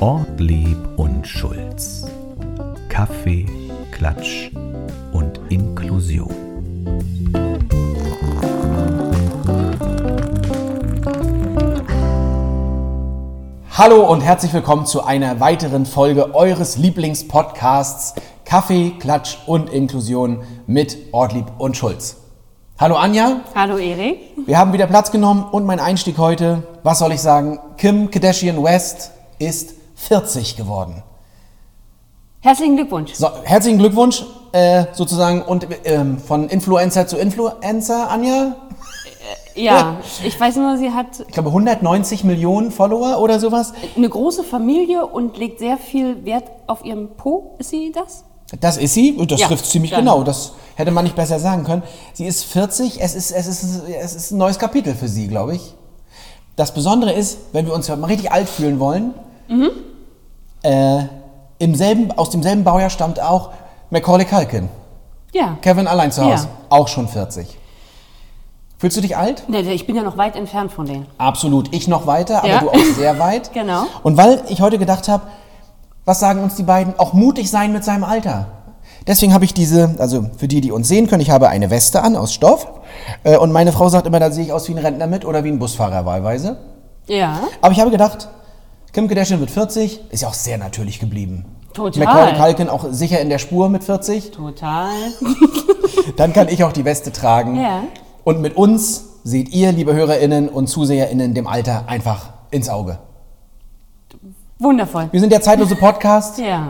Ortlieb und Schulz. Kaffee, Klatsch und Inklusion. Hallo und herzlich willkommen zu einer weiteren Folge eures Lieblingspodcasts Kaffee, Klatsch und Inklusion mit Ortlieb und Schulz. Hallo Anja, Hallo Erik. wir haben wieder Platz genommen und mein Einstieg heute, was soll ich sagen, Kim Kardashian West ist 40 geworden. Herzlichen Glückwunsch. So, herzlichen Glückwunsch äh, sozusagen und ähm, von Influencer zu Influencer, Anja. Ja, ich weiß nur, sie hat Ich glaube 190 Millionen Follower oder sowas. eine große Familie und legt sehr viel Wert auf ihren Po. Ist sie das? Das ist sie und das Ja, trifft ziemlich dann. genau. Das hätte man nicht besser sagen können. Sie ist 40, es ist, es ist, es ist ein neues Kapitel für sie, glaube ich. Das Besondere ist, wenn wir uns mal richtig alt fühlen wollen, Mhm. äh, im selben, aus demselben Baujahr stammt auch Macaulay Culkin. Ja. Kevin allein zu Hause, Ja. auch schon 40. Fühlst du dich alt? Nee, Ich bin ja noch weit entfernt von denen. Absolut. Ich noch weiter, aber Ja. du auch sehr weit. Genau. Und weil ich heute gedacht habe, was sagen uns die beiden? Auch mutig sein mit seinem Alter. Deswegen habe ich diese, also für die, die uns sehen können, ich habe eine Weste an aus Stoff. Äh, Und meine Frau sagt immer, da sehe ich aus wie ein Rentner mit oder wie ein Busfahrer wahlweise. Ja. Aber ich habe gedacht, Kim Kardashian wird 40, ist ja auch sehr natürlich geblieben. Total. Macaulay Culkin auch sicher in der Spur mit 40. Total. Dann kann ich auch die Weste tragen. Ja. Und mit uns seht ihr, liebe HörerInnen und ZuseherInnen, dem Alter einfach ins Auge. Wundervoll. Wir sind der zeitlose Podcast Ja.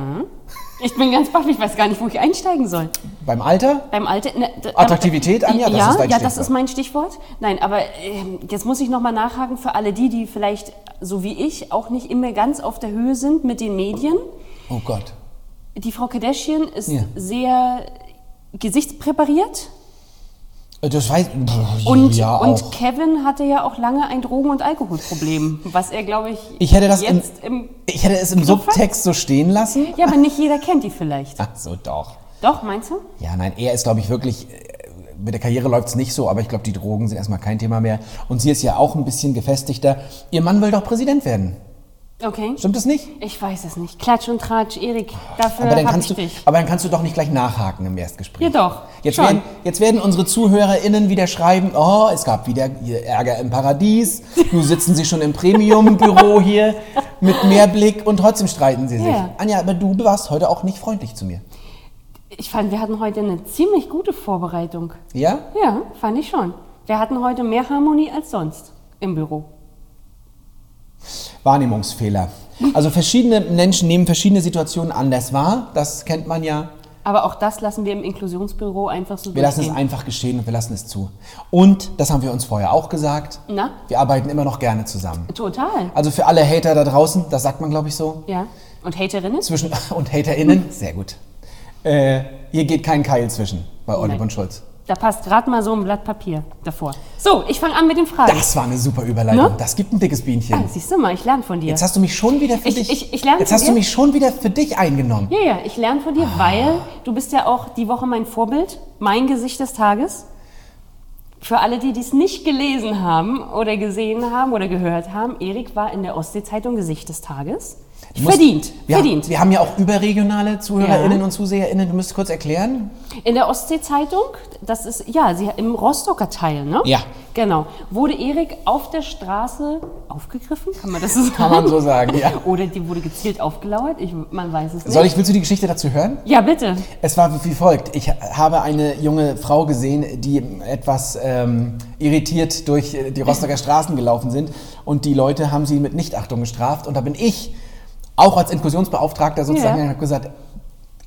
Ich bin ganz baff, ich weiß gar nicht, wo ich einsteigen soll. beim Alter. Beim Alter. Ne, Attraktivität, Anja, das ja, ist dein ja, das ist mein Stichwort. Nein, aber ähm, jetzt muss ich nochmal nachhaken für alle die, die vielleicht, so wie ich, auch nicht immer ganz auf der Höhe sind mit den Medien. Oh Gott. Die Frau Kardashian ist Ja. sehr gesichtspräpariert. Das weiß Und, ja und auch. Kevin hatte ja auch lange ein Drogen- und Alkoholproblem, was er, glaube ich, Ich hätte das im, jetzt im... ich hätte es im? Subtext so stehen lassen. Ja, aber nicht jeder kennt die vielleicht. Ach so, doch. Doch, meinst du? Ja, nein, er ist, glaube ich, wirklich. äh, Mit der Karriere läuft es nicht so, aber ich glaube, die Drogen sind erstmal kein Thema mehr. Und sie ist ja auch ein bisschen gefestigter. Ihr Mann will doch Präsident werden. Okay. Stimmt das nicht? Ich weiß es nicht. Klatsch und Tratsch, Erik, dafür Aber dann, hab kannst ich du, dich. aber dann kannst du doch nicht gleich nachhaken im Erstgespräch. Ja, doch. Jetzt Schon. werden, jetzt werden unsere ZuhörerInnen wieder schreiben, oh, es gab wieder Ärger im Paradies, nun sitzen sie schon im Premium-Büro hier mit Mehrblick und trotzdem streiten sie sich. Ja. Anja, aber du warst heute auch nicht freundlich zu mir. Ich fand, wir hatten heute eine ziemlich gute Vorbereitung. Ja? Ja, fand ich schon. Wir hatten heute mehr Harmonie als sonst im Büro. Wahrnehmungsfehler. Also verschiedene Menschen nehmen verschiedene Situationen anders wahr, das kennt man ja. Aber auch das lassen wir im Inklusionsbüro einfach so Wir lassen es einfach geschehen und wir lassen es zu. Und, das haben wir uns vorher auch gesagt, Na? wir arbeiten immer noch gerne zusammen. Total. Also für alle Hater da draußen, das sagt man glaube ich so, Ja. Und Haterinnen? zwischen und HaterInnen, sehr gut. Äh, hier geht kein Keil zwischen bei Oliver Nein. und Schulz. Da passt gerade mal so ein Blatt Papier davor. So, ich fange an mit den Fragen. Das war eine super Überleitung. Ne? Das gibt ein dickes Bienchen. Ah, siehst du mal, ich lerne von dir. Jetzt hast du mich schon wieder für Ich- dich. ich- ich lerne jetzt hast du dir. mich schon wieder für dich eingenommen. Ja, ja, ich lerne von dir, weil du bist ja auch die Woche mein Vorbild, mein Gesicht des Tages. Für alle, die dies nicht gelesen haben oder gesehen haben oder gehört haben, Erik war in der Ostsee-Zeitung Gesicht des Tages. Musst- verdient, wir, verdient. Wir haben ja auch überregionale ZuhörerInnen Ja. und ZuseherInnen. Du müsstest kurz erklären. In der Ostsee-Zeitung, das ist, ja, sie, im Rostocker Teil, ne? Ja. Genau. Wurde Erik auf der Straße aufgegriffen? Kann man das so sagen? Kann man so sagen, ja. Oder die wurde gezielt aufgelauert? Ich, man weiß es nicht. Soll ich, willst du die Geschichte dazu hören? Ja, bitte. Es war wie folgt. Ich habe eine junge Frau gesehen, die etwas ähm, irritiert durch äh, die Rostocker Straßen gelaufen sind. Und die Leute haben sie mit Nichtachtung gestraft. Und da bin ich, auch als Inklusionsbeauftragter sozusagen, Ja. und habe gesagt,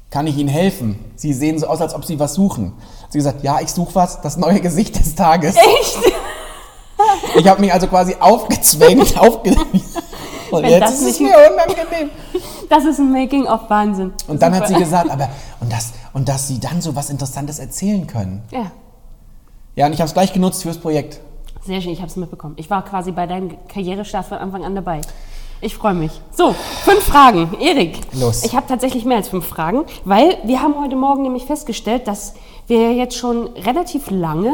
kann ich Ihnen helfen? Sie sehen so aus, als ob Sie was suchen. Sie gesagt, ja, ich suche was, das neue Gesicht des Tages. Echt? Ich habe mich also quasi aufgezwängt, aufge Und Wenn jetzt das ist es mir unangenehm. Das ist ein Making-of-Wahnsinn. Und dann hat sie gesagt, aber und das und dass sie dann so was Interessantes erzählen können. Ja, Ja, und ich habe es gleich genutzt fürs Projekt. sehr schön, ich habe es mitbekommen. Ich war quasi bei deinem Karrierestart von Anfang an dabei. Ich freue mich. So, fünf Fragen. Erik. Los. Ich habe tatsächlich mehr als fünf Fragen, weil wir haben heute Morgen nämlich festgestellt, dass wir jetzt schon relativ lange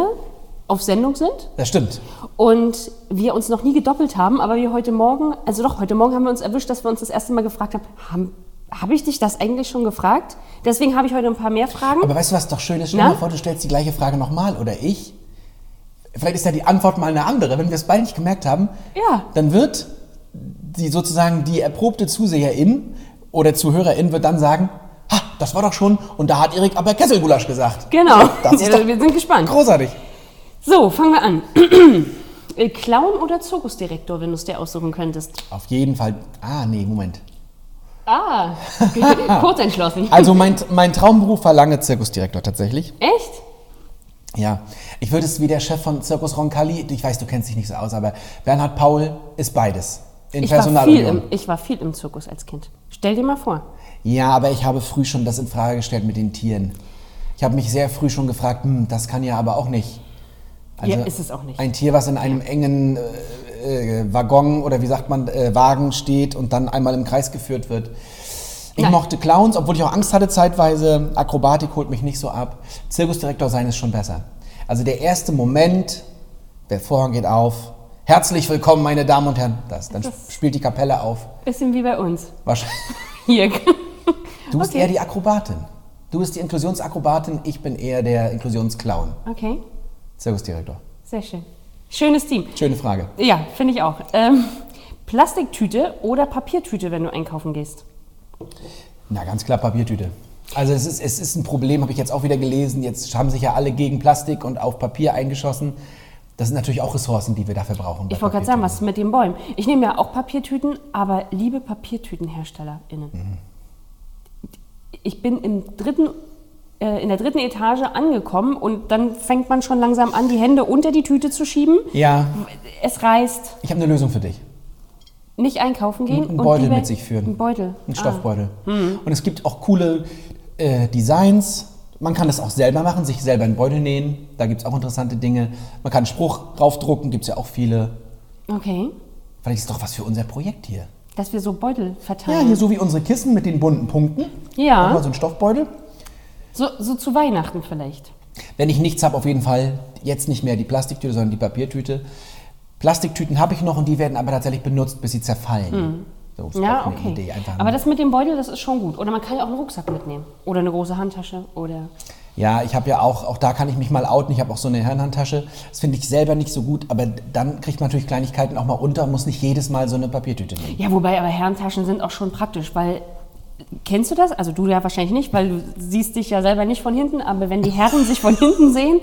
auf Sendung sind Das stimmt. und wir uns noch nie gedoppelt haben, aber wir heute Morgen, also doch, heute Morgen haben wir uns erwischt, dass wir uns das erste Mal gefragt haben, haben habe ich dich das eigentlich schon gefragt? Deswegen habe ich heute ein paar mehr Fragen. Aber weißt du, was doch schön ist? Stell dir vor, du stellst die gleiche Frage nochmal oder ich. Vielleicht ist ja die Antwort mal eine andere. Wenn wir es beide nicht gemerkt haben, Ja. dann wird die sozusagen die erprobte Zuseherin oder Zuhörerin wird dann sagen, ha, das war doch schon und da hat Erik aber Kesselgulasch gesagt. Genau. Das ist doch wir sind gespannt. großartig. So, fangen wir an. Äh, Clown oder Zirkusdirektor, wenn du es dir aussuchen könntest? Auf jeden Fall. Ah, nee, Moment. Ah, kurz entschlossen. Also mein, mein Traumberuf war lange Zirkusdirektor tatsächlich. Echt? Ja, ich würde es wie der Chef von Zirkus Roncalli, ich weiß, du kennst dich nicht so aus, aber Bernhard Paul ist beides. In Ich war, viel Personalunion. im, ich war viel im Zirkus als Kind. Stell dir mal vor. Ja, aber ich habe früh schon das in Frage gestellt mit den Tieren. Ich habe mich sehr früh schon gefragt, hm, das kann ja aber auch nicht. Also Ja, ist es auch nicht. Ein Tier, was in einem engen äh, äh, Waggon oder wie sagt man, äh, Wagen steht und dann einmal im Kreis geführt wird. Ich Nein. mochte Clowns, obwohl ich auch Angst hatte zeitweise. Akrobatik holt mich nicht so ab. Zirkusdirektor sein ist schon besser. Also der erste Moment, der Vorhang geht auf. Herzlich willkommen, meine Damen und Herren. Das, dann Das- spielt die Kapelle auf. Bisschen wie bei uns. Wahrscheinlich. Hier. Du bist Okay. eher die Akrobatin. Du bist die Inklusionsakrobatin, ich bin eher der Inklusionsclown. Okay, Zirkusdirektor. sehr schön. Schönes Team. Schöne Frage. Ja, finde ich auch. Ähm, Plastiktüte oder Papiertüte, wenn du einkaufen gehst? Na, ganz klar Papiertüte. Also es ist, es ist ein Problem, habe ich jetzt auch wieder gelesen. Jetzt haben sich ja alle gegen Plastik und auf Papier eingeschossen. Das sind natürlich auch Ressourcen, die wir dafür brauchen. Ich wollte gerade sagen, was ist mit den Bäumen? Ich nehme ja auch Papiertüten, aber liebe PapiertütenherstellerInnen. Ich bin im dritten, äh, in der dritten Etage angekommen und dann fängt man schon langsam an, die Hände unter die Tüte zu schieben. Ja, Es reißt. ich habe eine Lösung für dich. Nicht einkaufen gehen. Einen und Beutel mit sich führen. Ein Beutel. Ein Ah. Stoffbeutel. Und es gibt auch coole äh, Designs. Man kann das auch selber machen, sich selber einen Beutel nähen. Da gibt es auch interessante Dinge. Man kann einen Spruch draufdrucken, gibt es ja auch viele. Okay. Vielleicht ist doch was für unser Projekt hier. Dass wir so Beutel Ja, verteilen. hier so wie unsere Kissen mit den bunten Punkten. Ja. Nochmal so ein Stoffbeutel. So, so zu Weihnachten vielleicht. Wenn ich nichts habe, auf jeden Fall jetzt nicht mehr die Plastiktüte, sondern die Papiertüte. Plastiktüten habe ich noch und die werden aber tatsächlich benutzt, bis sie zerfallen. So, ist. Ja, auch eine okay. Idee. Einfach Aber das mit dem Beutel, das ist schon gut. Oder man kann ja auch einen Rucksack mitnehmen. Oder eine große Handtasche. Oder ja, ich habe ja auch, auch da kann ich mich mal outen, ich habe auch so eine Herrenhandtasche. Das finde ich selber nicht so gut, aber dann kriegt man natürlich Kleinigkeiten auch mal unter und muss nicht jedes Mal so eine Papiertüte nehmen. Ja, wobei aber Herrentaschen sind auch schon praktisch, weil kennst du das? Also du ja wahrscheinlich nicht, weil du siehst dich ja selber nicht von hinten, aber wenn die Herren sich von hinten sehen,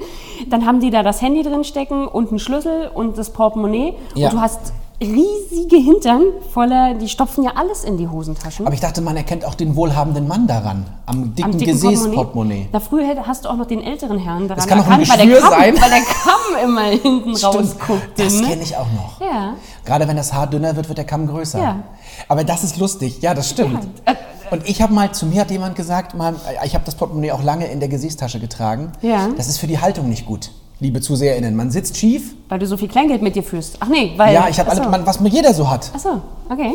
dann haben die da das Handy drin stecken und einen Schlüssel und das Portemonnaie Ja. und du hast riesige Hintern voller, die stopfen ja alles in die Hosentaschen. Aber ich dachte, man erkennt auch den wohlhabenden Mann daran, am dicken, Am dicken Gesäßportemonnaie. Na, früher hast du auch noch den älteren Herrn daran Das kann auch ein erkannt, weil, der Kamm, sein. weil der Kamm immer hinten rausguckte. das ne? kenne ich auch noch. Ja. Gerade wenn das Haar dünner wird, wird der Kamm größer. Ja. Aber das ist lustig. Ja, das stimmt. Und ich habe mal, zu mir hat jemand gesagt, mal, ich habe das Portemonnaie auch lange in der Gesäßtasche getragen. Ja. Das ist für die Haltung nicht gut, liebe ZuseherInnen. Man sitzt schief. Weil du so viel Kleingeld mit dir führst. Ach nee, weil... ja, ich habe ach alle, so. man, was mir jeder so hat. Ach so, okay.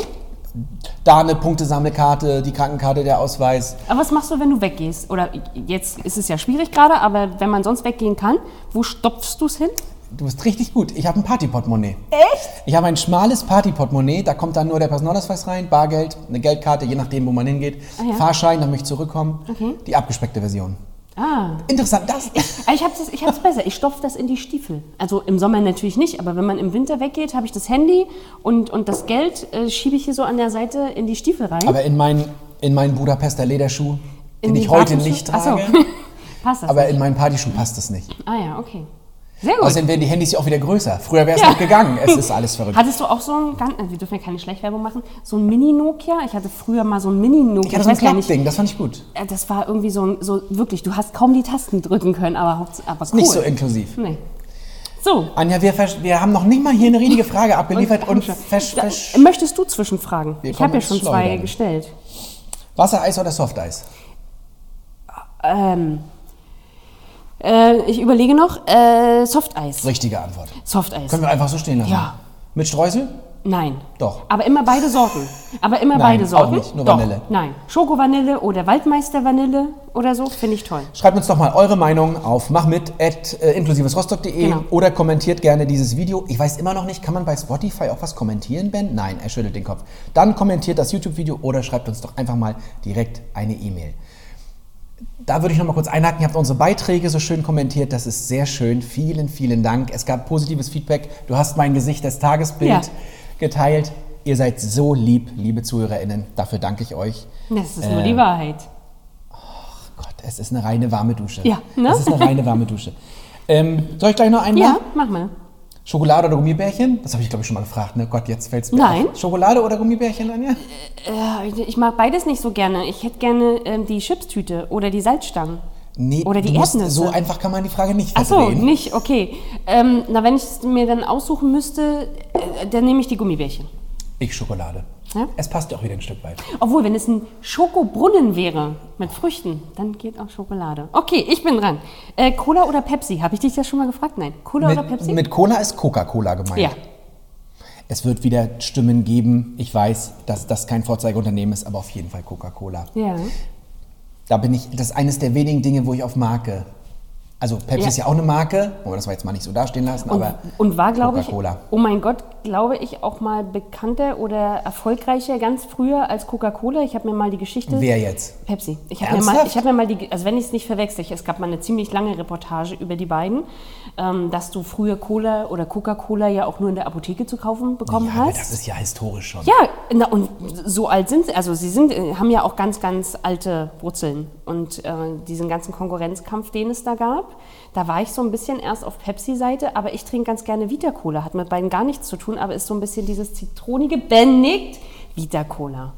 Da eine Punktesammelkarte, die Krankenkarte, der Ausweis. Aber was machst du, wenn du weggehst? Oder jetzt ist es ja schwierig gerade, aber wenn man sonst weggehen kann, wo stopfst du es hin? Du bist richtig gut. Ich habe ein Partyportemonnaie. Echt? Ich habe ein schmales Partyportemonnaie, da kommt dann nur der Personalausweis rein, Bargeld, eine Geldkarte, je nachdem, wo man hingeht. Ah, ja. Fahrschein, möchte ich zurückkommen. Okay. Die abgespeckte Version. Ah. Interessant, das. Ah, Ich habe es ich hab's besser. Ich stopfe das in die Stiefel. Also im Sommer natürlich nicht, aber wenn man im Winter weggeht, habe ich das Handy und, und das Geld äh, schiebe ich hier so an der Seite in die Stiefel rein. Aber in meinen in meinen Budapester Lederschuh, In den ich heute nicht Ach so. trage, Passt das aber nicht? in meinen Partyschuh passt das nicht. Ah ja, okay. Sehr gut. Außerdem werden die Handys ja auch wieder größer. Früher wäre es Ja. noch gegangen. Es ist alles verrückt. Hattest du auch so ein, ganz- äh, wir dürfen ja keine Schleichwerbung machen, so ein Mini-Nokia? Ich hatte früher mal so ein Mini-Nokia. Ich hatte so ein nicht, Klappding, das fand ich gut. äh, das war irgendwie so, ein- so wirklich, du hast kaum die Tasten drücken können, aber, aber cool. Nicht so inklusiv. Nee. So. Anja, wir, wir haben noch nicht mal hier eine richtige Frage abgeliefert und versch, möchtest du Zwischenfragen? Wir Ich habe ja schon ins zwei Schleudern. gestellt. Wassereis oder Softeis? Ähm, äh, ich überlege noch. Äh, Softeis. Richtige Antwort. Softeis. Können wir einfach so stehen lassen. Ja. Mit Streusel? Nein. Doch. Aber immer beide Sorten. Aber immer Nein, beide auch Sorten. nicht, nur Doch. Vanille. Nein. Schoko-Vanille oder Waldmeister-Vanille oder so, finde ich toll. Schreibt uns doch mal eure Meinung auf machmit.inklusivesrostock.de Genau. oder kommentiert gerne dieses Video. Ich weiß immer noch nicht, kann man bei Spotify auch was kommentieren, Ben? Nein, er schüttelt den Kopf. Dann kommentiert das YouTube-Video oder schreibt uns doch einfach mal direkt eine E-Mail. Da würde ich noch mal kurz einhaken. Ihr habt unsere Beiträge so schön kommentiert. Das ist sehr schön. Vielen, vielen Dank. Es gab positives Feedback. Du hast mein Gesicht des Tagesbild Ja. geteilt. Ihr seid so lieb, liebe ZuhörerInnen. Dafür danke ich euch. Das ist nur Äh, die Wahrheit. Gott, es ist eine reine warme Dusche. Ja, ne? Es ist eine reine warme Dusche. Ähm, soll ich gleich noch einen Ja, machen? mach mal. Schokolade oder Gummibärchen? Das habe ich, glaube ich, schon mal gefragt. Ne? Gott, jetzt fällt es mir Nein. auf. Schokolade oder Gummibärchen, Anja? Äh, ich mag beides nicht so gerne. Ich hätte gerne ähm, die Chipstüte oder die Salzstangen. Nee, Oder die du musst, Erdnüsse. so einfach kann man die Frage nicht Ach so, verdrehen. nicht, okay. Ähm, na, wenn ich es mir dann aussuchen müsste, äh, dann nehme ich die Gummibärchen. Ich Schokolade. Ja? Es passt ja auch wieder ein Stück weit. Obwohl, wenn es ein Schokobrunnen wäre mit Früchten, dann geht auch Schokolade. Okay, ich bin dran. Äh, Cola oder Pepsi? Habe ich dich das schon mal gefragt? Nein. Cola oder Mit, Pepsi? mit Cola ist Coca-Cola gemeint. ja. Es wird wieder Stimmen geben. Ich weiß, dass das kein Vorzeigeunternehmen ist, aber auf jeden Fall Coca-Cola. Ja. Da bin ich, das ist eines der wenigen Dinge, wo ich auf Marke. Also Pepsi Ja. ist ja auch eine Marke, wollen wir das mal jetzt mal nicht so dastehen lassen, Und, aber und war, glaube ich, Coca-Cola. oh mein Gott, glaube ich, auch mal bekannter oder erfolgreicher ganz früher als Coca-Cola. Ich habe mir mal die Geschichte. Wer jetzt? Pepsi. Ich habe mir, mal- ich hab mir mal die, also wenn ich es nicht verwechsel, es gab mal eine ziemlich lange Reportage über die beiden, ähm, dass du früher Cola oder Coca-Cola ja auch nur in der Apotheke zu kaufen bekommen Ja, hast. das ist ja historisch schon. Ja, na, und so alt sind sie. Also sie sind, äh, haben ja auch ganz, ganz alte Wurzeln. Und äh, diesen ganzen Konkurrenzkampf, den es da gab, da war ich so ein bisschen erst auf Pepsi-Seite, aber ich trinke ganz gerne Vita-Cola. Hat mit beiden gar nichts zu tun, aber ist so ein bisschen dieses zitronige Benedikt Vita-Cola.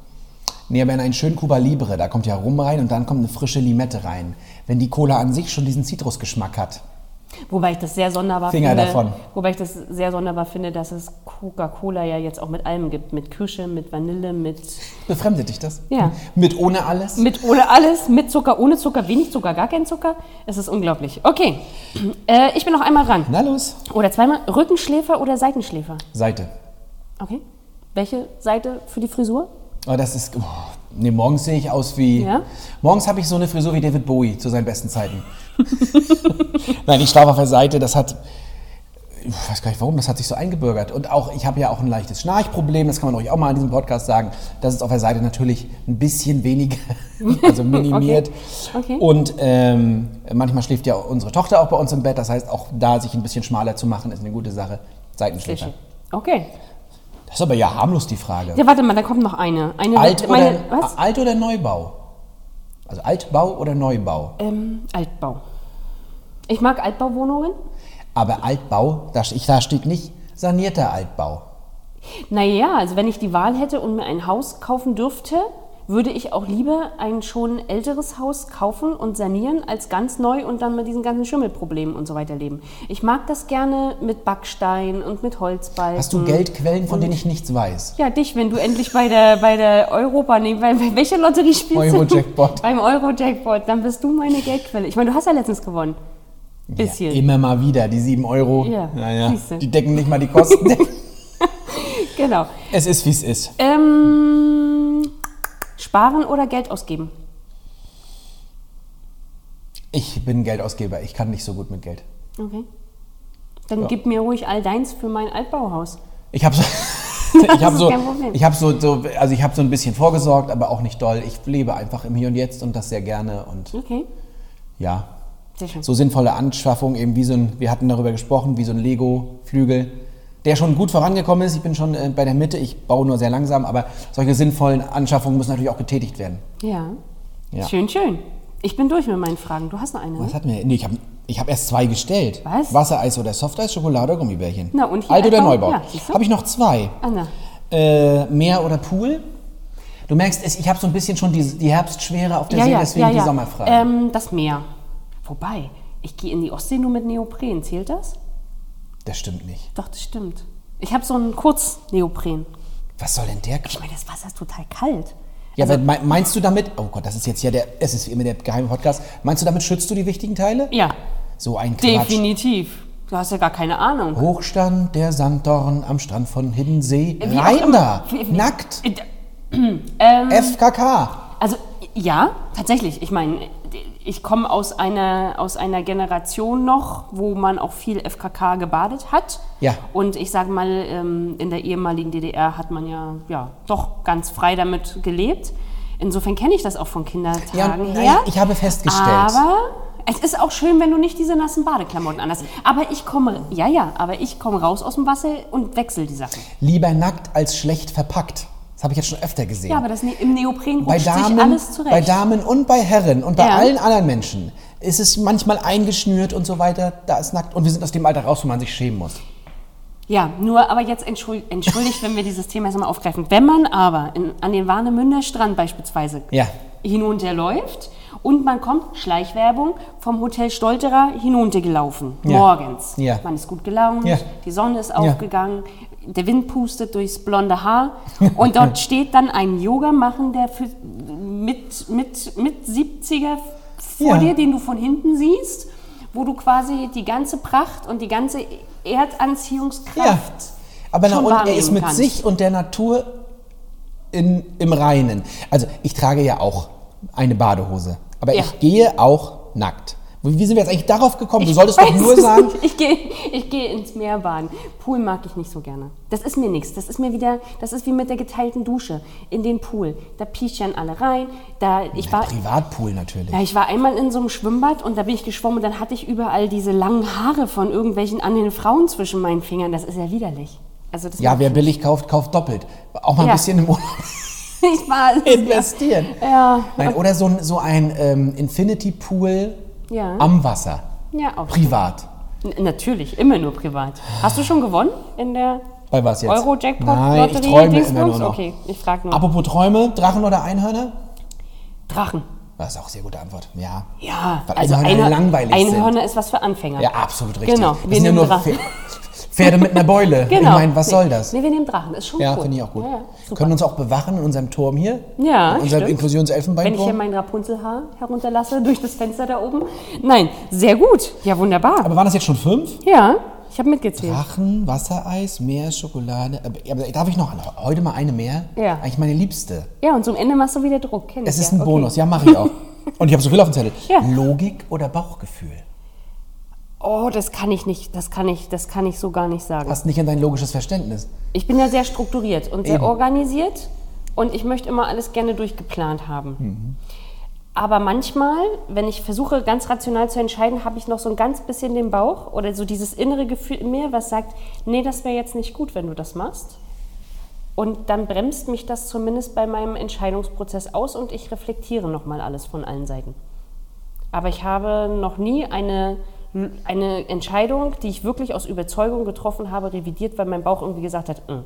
Nee, aber in einen schönen Cuba Libre, da kommt ja Rum rein und dann kommt eine frische Limette rein. Wenn die Cola an sich schon diesen Zitrusgeschmack hat. Wobei ich das sehr sonderbar Finger finde. davon. Wobei ich das sehr sonderbar finde, dass es Coca-Cola ja jetzt auch mit allem gibt. Mit Kirsche, mit Vanille, mit, Befremdet dich das? Ja. Mit ohne alles? mit ohne alles, mit Zucker, ohne Zucker, wenig Zucker, gar kein Zucker. Es ist unglaublich. Okay, äh, ich bin noch einmal dran. Na los. Oder zweimal. Rückenschläfer oder Seitenschläfer? Seite. Okay. Welche Seite für die Frisur? Oh, das ist. Oh, nee, morgens sehe ich aus wie. Ja? Morgens habe ich so eine Frisur wie David Bowie zu seinen besten Zeiten. Nein, ich schlafe auf der Seite, das hat. Ich weiß gar nicht warum, das hat sich so eingebürgert. Und auch, ich habe ja auch ein leichtes Schnarchproblem, das kann man euch auch mal in diesem Podcast sagen. Das ist auf der Seite natürlich ein bisschen weniger, also minimiert. Okay. Okay. Und ähm, manchmal schläft ja unsere Tochter auch bei uns im Bett, das heißt, auch da sich ein bisschen schmaler zu machen, ist eine gute Sache. Seitenschläfer. Okay. Das ist aber ja harmlos die Frage. Ja, warte mal, da kommt noch eine. eine Alt, meine, oder, was? Alt oder Neubau? Also Altbau oder Neubau? Ähm, Altbau. Ich mag Altbauwohnungen. Aber Altbau, da, ich, da steht nicht sanierter Altbau. Naja, also wenn ich die Wahl hätte und mir ein Haus kaufen dürfte, würde ich auch lieber ein schon älteres Haus kaufen und sanieren, als ganz neu und dann mit diesen ganzen Schimmelproblemen und so weiter leben. Ich mag das gerne mit Backstein und mit Holzbalken. Hast du Geldquellen, von denen ich nichts weiß? Ja, dich, wenn du endlich bei der, bei der Europa, nee, bei, bei welcher Lotterie spielst du? Euro-Jackpot. Beim Euro-Jackpot, dann bist du meine Geldquelle. Ich meine, du hast ja letztens gewonnen. Bisschen. Ja, immer mal wieder, die 7 Euro. Ja, naja, die decken nicht mal die Kosten. genau. es ist, wie es ist. Ähm, sparen oder Geld ausgeben? Ich bin Geldausgeber, ich kann nicht so gut mit Geld. Okay. Dann gib mir ruhig all deins für mein Altbauhaus. Ich habe so, ich habe so, ich habe so, so, also ich habe so ein bisschen vorgesorgt, aber auch nicht doll. Ich lebe einfach im Hier und Jetzt und das sehr gerne und Okay, ja, sehr schön. so sinnvolle Anschaffung, eben wie so ein, wir hatten darüber gesprochen, wie so ein Lego-Flügel, der schon gut vorangekommen ist. Ich bin schon äh, bei der Mitte, ich baue nur sehr langsam, aber solche sinnvollen Anschaffungen müssen natürlich auch getätigt werden. Ja. Ja. Schön, schön. Ich bin durch mit meinen Fragen. Du hast noch eine. Was Ne? hat mir, nee, ich habe ich hab erst zwei gestellt. Was? Wassereis oder Softeis, Schokolade oder Gummibärchen. Na, und hier Alt oder? Neubau? Ja, habe ich noch zwei. Anna. Äh, Meer oder Pool? Du merkst, ich habe so ein bisschen schon die, die Herbstschwere auf der Ja, See, deswegen ja, die ja. Sommerfrage. Ähm, das Meer. Wobei, ich gehe in die Ostsee nur mit Neopren. Zählt das? Das stimmt nicht. Doch, das stimmt. Ich habe so einen Kurz-Neopren. Was soll denn der Ich meine, das Wasser ist total kalt. Ja, aber mei- meinst du damit, oh Gott, das ist jetzt ja der, es ist wie immer der geheime Podcast, meinst du damit schützt du die wichtigen Teile? Ja, So ein Quatsch. definitiv. Du hast ja gar keine Ahnung. Hochstand der Sanddorn am Strand von Hiddensee. Wie Rein da, nackt, Ähm, FKK. Also ja, tatsächlich. Ich meine, ich komme aus einer, aus einer Generation noch, wo man auch viel FKK gebadet hat. Ja. Und ich sage mal, ähm, in der ehemaligen DDR hat man ja, ja doch ganz frei damit gelebt. Insofern kenne ich das auch von Kindertagen Ja, her. ich, ich habe festgestellt, Aber es ist auch schön, wenn du nicht diese nassen Badeklamotten anhast. Aber ich komme, ja, ja, aber ich komme raus aus dem Wasser und wechsle die Sachen. lieber nackt als schlecht verpackt. Das habe ich jetzt schon öfter gesehen. Ja, aber das ne im Neopren rutscht sich Damen, alles zurecht. bei Damen und bei Herren und bei Ja. allen anderen Menschen ist es manchmal eingeschnürt und so weiter. Da ist nackt und wir sind aus dem Alter raus, wo man sich schämen muss. Ja, nur aber jetzt entschuldigt, entschuldigt wenn wir dieses Thema jetzt mal aufgreifen. Wenn man aber in, an den Warnemünder Strand beispielsweise Ja. hinunterläuft und man kommt, Schleichwerbung, vom Hotel Stolterer hinuntergelaufen, Ja. morgens. Ja. Man ist gut gelaunt, die Sonne ist aufgegangen, der Wind pustet durchs blonde Haar und dort steht dann ein Yoga-Machender für, mit, mit, mit 70er vor Ja. dir, den du von hinten siehst, wo du quasi die ganze Pracht und die ganze Erdanziehungskraft Ja. Aber na, und er ist mit kannst. sich und der Natur in, im Reinen. Also ich trage ja auch eine Badehose, aber Ja. ich gehe auch nackt. Wie sind wir jetzt eigentlich darauf gekommen? Du solltest Ich doch weiß nur sagen, nicht. Ich gehe ich gehe ins Meer baden. Pool mag ich nicht so gerne. Das ist mir nichts. Das ist mir wieder, das ist wie mit der geteilten Dusche in den Pool. Da piechern alle rein. Da, ich war, Privatpool natürlich. ja, ich war einmal in so einem Schwimmbad und da bin ich geschwommen und dann hatte ich überall diese langen Haare von irgendwelchen anderen Frauen zwischen meinen Fingern. Das ist ja widerlich. Also das Ja, wer billig kauft, kauft doppelt. Auch mal ein Ja. bisschen im Urlaub. Ich war, investieren. ja, Nein, oder so ein, so ein ähm, Infinity Pool Ja. am Wasser. ja, auch. Privat. N- Natürlich, immer nur privat. Hast du schon gewonnen in der Bei was jetzt? Euro-Jackpot? Nein, ich Lotterie, träume immer nur noch. Okay, ich frage nur. Apropos Träume, Drachen oder Einhörner? Drachen. Das ist auch eine sehr gute Antwort. Ja. Ja, Weil also Einhörner eine, langweilig Einhörner ist was für Anfänger. Ja, absolut richtig. Genau, das wir sind ja nur Drachen. Pfer- Pferde mit einer Beule. Genau. Ich meine, was nee. soll das? Nee, wir nehmen Drachen, ist schon Ja, cool. finde ich auch gut. Ja, ja. Können uns auch bewachen in unserem Turm hier? Ja, In unserem stimmt. Wenn ich Inklusionselfenbeinturm? hier mein Rapunzelhaar herunterlasse durch das Fenster da oben. Nein, sehr gut. Ja, wunderbar. Aber waren das jetzt schon fünf? ja, ich habe mitgezählt. Drachen, Wassereis, Meer, Schokolade. Aber, darf ich noch heute mal eine mehr? Ja. Eigentlich meine liebste. Ja, und zum Ende machst du wieder Druck. Kenn Es ich ist ja. ein Okay. Bonus. Ja, mache ich auch. Und ich habe so viel auf dem Zettel. Ja. Logik oder Bauchgefühl? Oh, das kann ich nicht, das kann ich, das kann ich so gar nicht sagen. Passt nicht in dein logisches Verständnis. Ich bin ja sehr strukturiert und sehr Eben. organisiert und ich möchte immer alles gerne durchgeplant haben. Mhm. Aber manchmal, wenn ich versuche, ganz rational zu entscheiden, habe ich noch so ein ganz bisschen den Bauch oder so dieses innere Gefühl in mir, was sagt, nee, das wäre jetzt nicht gut, wenn du das machst. Und dann bremst mich das zumindest bei meinem Entscheidungsprozess aus und ich reflektiere nochmal alles von allen Seiten. Aber ich habe noch nie eine, eine Entscheidung, die ich wirklich aus Überzeugung getroffen habe, revidiert, weil mein Bauch irgendwie gesagt hat, "Mm,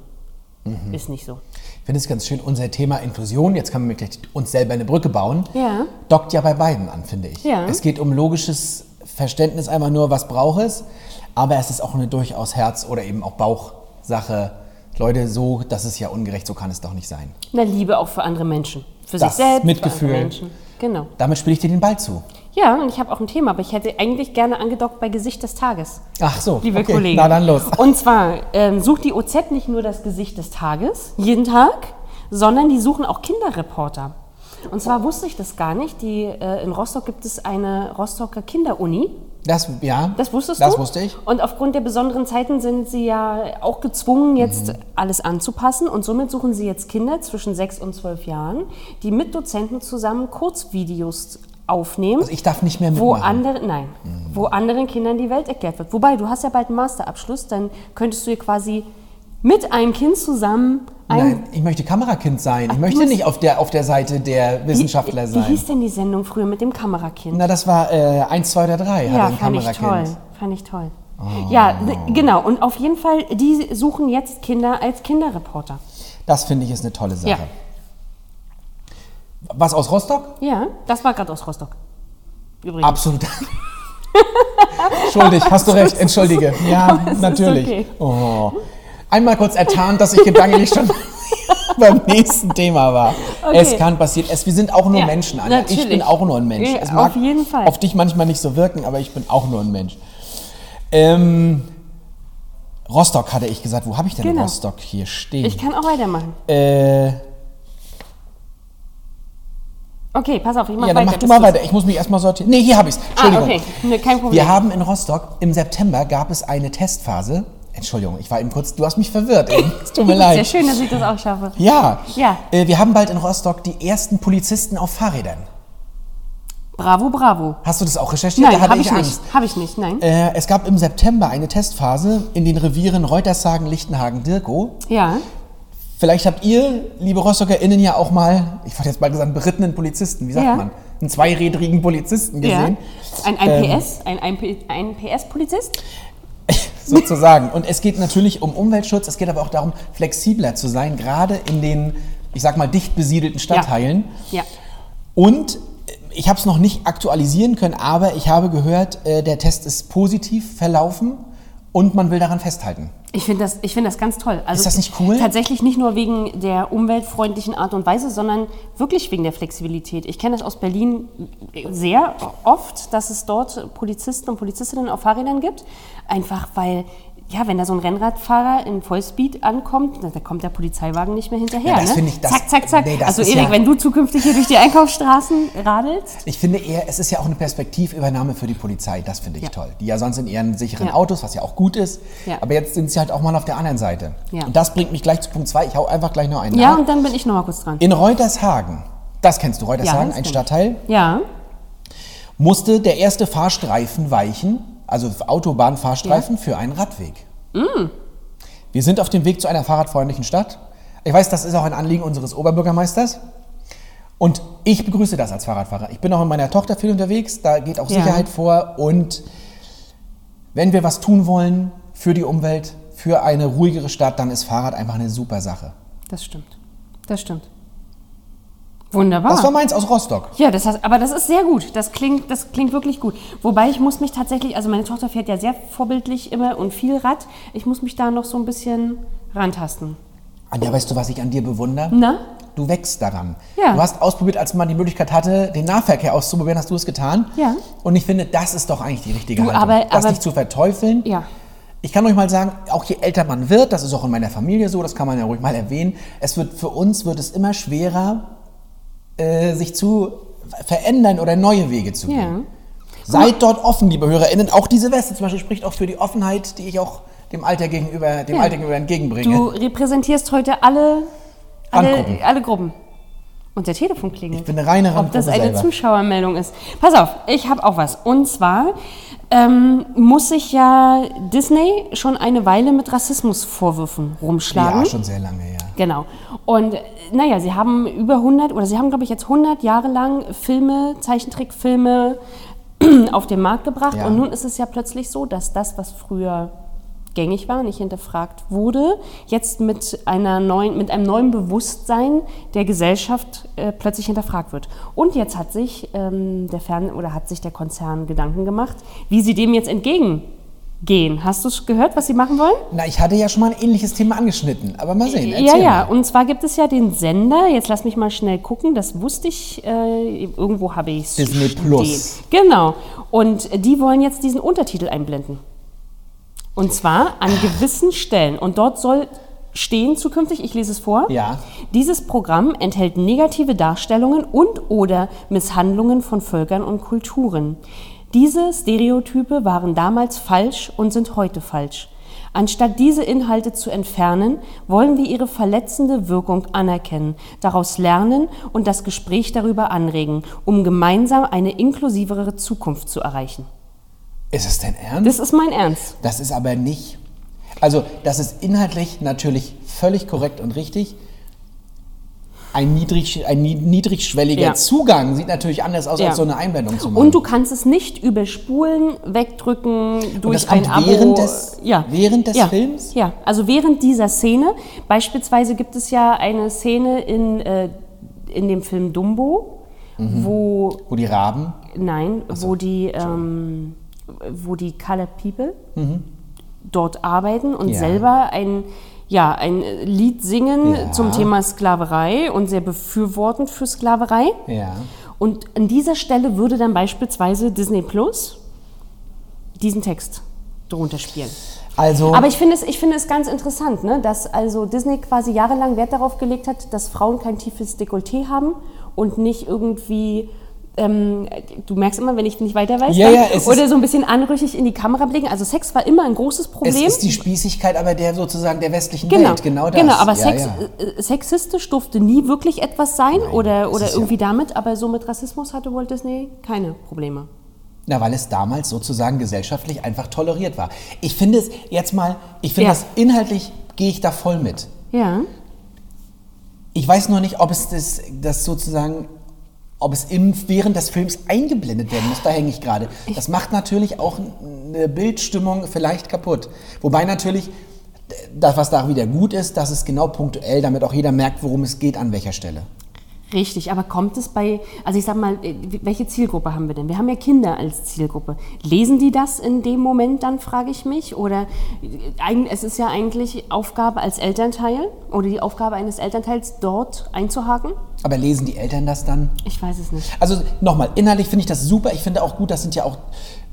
Mhm. ist nicht so. Ich finde es ganz schön, unser Thema Inklusion, jetzt kann man uns selber eine Brücke bauen, Ja. dockt ja bei beiden an, finde ich. Ja. Es geht um logisches Verständnis einfach nur, was braucht es, aber es ist auch eine durchaus Herz- oder eben auch Bauchsache. Leute, so, das ist ja ungerecht, so kann es doch nicht sein. Na, Liebe auch für andere Menschen. Für Das sich selbst, Mitgefühl. für andere Menschen. Genau. Damit spiele ich dir den Ball zu. Ja, und ich habe auch ein Thema, aber ich hätte eigentlich gerne angedockt bei Gesicht des Tages. Ach so, liebe okay. Kollegen. Na dann los. Und zwar ähm, sucht die OZ nicht nur das Gesicht des Tages, jeden Tag, sondern die suchen auch Kinderreporter. Und zwar wusste ich das gar nicht. Die, äh, in Rostock gibt es eine Rostocker Kinderuni. Das, ja, Das wusstest das du? wusste ich. Und aufgrund der besonderen Zeiten sind sie ja auch gezwungen, jetzt Mhm. alles anzupassen. Und somit suchen sie jetzt Kinder zwischen sechs und zwölf Jahren, die mit Dozenten zusammen Kurzvideos aufnehmen. Also ich darf nicht mehr wo mitmachen. andere, nein, wo anderen Kindern die Welt erklärt wird. Wobei, du hast ja bald einen Masterabschluss, dann könntest du dir quasi mit einem Kind zusammen ein Nein, ich möchte Kamerakind sein. Ich du möchte nicht auf der, auf der Seite der Wissenschaftler wie, Wie sein. hieß denn die Sendung früher mit dem Kamerakind? Na, das war äh, 1, 2 oder 3, ja, fand ich toll. Fand ich toll. Oh. Ja, genau. Und auf jeden Fall, die suchen jetzt Kinder als Kinderreporter. Das finde ich ist eine tolle Sache. Ja. Was aus Rostock? Ja, das war gerade aus Rostock. Übrigens. Absolut. Schuldig, hast du recht, entschuldige. Ja, natürlich. okay. Oh. Einmal kurz ertarnt, dass ich gedanklich schon beim nächsten Thema war. Okay. Es kann passieren. Es, wir sind auch nur Ja, Menschen, Anja. Ich bin natürlich. auch nur ein Mensch. Ja, es auf mag jeden Fall. auf dich manchmal nicht so wirken, aber ich bin auch nur ein Mensch. Ähm, Rostock hatte ich gesagt. Wo habe ich denn Genau. Rostock hier stehen? Ich kann auch weitermachen. äh, Okay, pass auf, ich mach ja, dann weiter. mach du mal weiter. Ich muss mich erstmal sortieren. Nee, hier habe ich es. Ah, Entschuldigung. okay, ne, kein Problem. Wir haben in Rostock im September gab es eine Testphase. Entschuldigung, ich war eben kurz, du hast mich verwirrt. Eben. Es tut mir Sehr leid. schön, dass ich das auch schaffe. Ja. Ja. Äh, wir haben bald in Rostock die ersten Polizisten auf Fahrrädern. Bravo, bravo. Hast du das auch recherchiert? Nein, habe ich ich nicht. Habe ich nicht, nein. Äh, es gab im September eine Testphase in den Revieren Reutershagen, Lichtenhagen, Dirkow. Ja. Vielleicht habt ihr, liebe RostockerInnen, ja auch mal, ich wollte jetzt mal gesagt, berittenen Polizisten, wie sagt Ja. man, einen zweirädrigen Polizisten ja. gesehen, Ein, ein Ähm. PS, ein, ein, ein PS-Polizist? sozusagen. Und es geht natürlich um Umweltschutz, es geht aber auch darum, flexibler zu sein, gerade in den, ich sag mal, dicht besiedelten Stadtteilen. Ja. Und äh, ich habe es noch nicht aktualisieren können, aber ich habe gehört, äh, der Test ist positiv verlaufen und man will daran festhalten. Ich finde das, ich find das ganz toll. Also Ist das nicht cool? Tatsächlich nicht nur wegen der umweltfreundlichen Art und Weise, sondern wirklich wegen der Flexibilität. Ich kenne das aus Berlin sehr oft, dass es dort Polizisten und Polizistinnen auf Fahrrädern gibt. Einfach weil, ja, wenn da so ein Rennradfahrer in Vollspeed ankommt, da da kommt der Polizeiwagen nicht mehr hinterher. Ja, das ne? finde ich- das- zack, zack, zack. nee, also Erik, ja- wenn du zukünftig hier durch die Einkaufsstraßen radelst, Ich finde eher, es ist ja auch eine Perspektivübernahme für die Polizei, das finde ich Ja. toll. Die ja sonst in ihren sicheren. Autos, was ja auch gut ist, aber jetzt sind sie halt auch mal auf der anderen Seite. Ja. Und das bringt mich gleich zu Punkt 2. Ich hau einfach gleich noch einen ja, nach. und dann bin ich noch mal kurz dran. In Reutershagen, das kennst du, Reutershagen, ein. Stadtteil, Ja, musste der erste Fahrstreifen weichen, also Autobahnfahrstreifen für einen Radweg. Mm. Wir sind auf dem Weg zu einer fahrradfreundlichen Stadt. Ich weiß, das ist auch ein Anliegen unseres Oberbürgermeisters. Und ich begrüße das als Fahrradfahrer. Ich bin auch mit meiner Tochter viel unterwegs, da geht auch Ja. Sicherheit vor. Und wenn wir was tun wollen für die Umwelt, für eine ruhigere Stadt, dann ist Fahrrad einfach eine super Sache. das stimmt. Das stimmt. Wunderbar. Das war meins aus Rostock. Ja, das heißt, aber das ist sehr gut. Das klingt, das klingt wirklich gut. Wobei ich muss mich tatsächlich, also meine Tochter fährt ja sehr vorbildlich immer und viel Rad. Ich muss mich da noch so ein bisschen rantasten. Anja, weißt du, was ich an dir bewundere? Na? Du wächst daran. Ja. Du hast ausprobiert, als man die Möglichkeit hatte, den Nahverkehr auszuprobieren, hast du es getan. Ja. Und ich finde, das ist doch eigentlich die richtige Du, Haltung. aber- das aber- nicht zu verteufeln. Ja. Ich kann euch mal sagen, auch je älter man wird, das ist auch in meiner Familie so, das kann man ja ruhig mal erwähnen, es wird für uns wird es immer schwerer, äh, sich zu verändern oder neue Wege zu gehen. Ja. Seid dort offen, liebe HörerInnen. Auch diese Weste zum Beispiel spricht auch für die Offenheit, die ich auch dem Alter gegenüber, dem Ja. Alter gegenüber entgegenbringe. Du repräsentierst heute alle, alle, alle Gruppen. Und der Telefon klingelt. Ich bin eine reine Ob das Randgruppe eine selber. Zuschauermeldung ist. Pass auf, ich habe auch was. Und zwar ähm, muss sich ja Disney schon eine Weile mit Rassismusvorwürfen rumschlagen. Ja, schon sehr lange, ja. Genau. Und äh, naja, sie haben über 100 oder sie haben, glaube ich, jetzt 100 Jahre lang Filme, Zeichentrickfilme auf den Markt gebracht. Ja. Und nun ist es ja plötzlich so, dass das, was früher gängig war, nicht hinterfragt wurde, jetzt mit, einer neuen, mit einem neuen Bewusstsein der Gesellschaft äh, plötzlich hinterfragt wird. Und jetzt hat sich ähm, der Fern oder hat sich der Konzern Gedanken gemacht, wie sie dem jetzt entgegengehen. Hast du gehört, was sie machen wollen? Na, ich hatte ja schon mal ein ähnliches Thema angeschnitten, aber mal sehen. Ja, erzähl ja, Mal. und zwar gibt es ja den Sender, jetzt lass mich mal schnell gucken, das wusste ich, äh, irgendwo habe ich es. Disney Plus. Genau. Und die wollen jetzt diesen Untertitel einblenden. Und zwar an gewissen Stellen. Und dort soll stehen zukünftig, ich lese es vor. Ja. Dieses Programm enthält negative Darstellungen und oder Misshandlungen von Völkern und Kulturen. Diese Stereotype waren damals falsch und sind heute falsch. Anstatt diese Inhalte zu entfernen, wollen wir ihre verletzende Wirkung anerkennen, daraus lernen und das Gespräch darüber anregen, um gemeinsam eine inklusivere Zukunft zu erreichen. Ist es denn ernst? Das ist mein Ernst. Das ist aber nicht. Also, das ist inhaltlich natürlich völlig korrekt und richtig. Ein, niedrig, ein ni- niedrigschwelliger Ja. Zugang sieht natürlich anders aus, Ja. als so eine Einblendung zu machen. Und du kannst es nicht überspulen, wegdrücken, durch das kommt ein Abo. während des- während des ja. Films? Ja, also während dieser Szene. Beispielsweise gibt es ja eine Szene in, äh, in dem Film Dumbo, Mhm. wo, Wo die Raben. nein, wo die, ähm, wo die Colored People dort arbeiten und Mhm. Ja. selber ein ja, ein Lied singen Ja. zum Thema Sklaverei und sehr befürwortend für Sklaverei. Ja. Und an dieser Stelle würde dann beispielsweise Disney Plus diesen Text drunter spielen. Also, Aber ich finde es, ich finde es ganz interessant, ne, dass also Disney quasi jahrelang Wert darauf gelegt hat, dass Frauen kein tiefes Dekolleté haben und nicht irgendwie, ähm, du merkst immer, wenn ich nicht weiter weiß, Ja, dann, ja, es oder so ein bisschen anrüchig in die Kamera blicken. Also Sex war immer ein großes es Problem. ist die Spießigkeit aber der sozusagen der westlichen Genau, Welt, genau das. Genau, aber ja, Sex, äh, sexistisch durfte nie wirklich etwas sein oder, es oder ja- irgendwie damit, aber so mit Rassismus hatte Walt Disney keine Probleme. Na, weil es damals sozusagen gesellschaftlich einfach toleriert war. Ich finde es jetzt mal, ich finde das inhaltlich gehe ich da voll mit. Ja. Ich weiß nur nicht, ob es das, das sozusagen, ob es im, während des Films eingeblendet werden muss. Da hänge ich gerade. Das macht natürlich auch eine Bildstimmung vielleicht kaputt. Wobei natürlich das, was da wieder gut ist, dass es genau punktuell, damit auch jeder merkt, worum es geht, an welcher Stelle. Richtig, aber kommt es bei, also ich sag mal, äh, welche Zielgruppe haben wir denn? Wir haben ja Kinder als Zielgruppe. Lesen die das in dem Moment dann, frage ich mich? Oder äh, es ist ja eigentlich Aufgabe als Elternteil oder die Aufgabe eines Elternteils, dort einzuhaken? Aber lesen die Eltern das dann? Ich weiß es nicht. Also nochmal, inhaltlich finde ich das super. Ich finde auch gut, das sind ja auch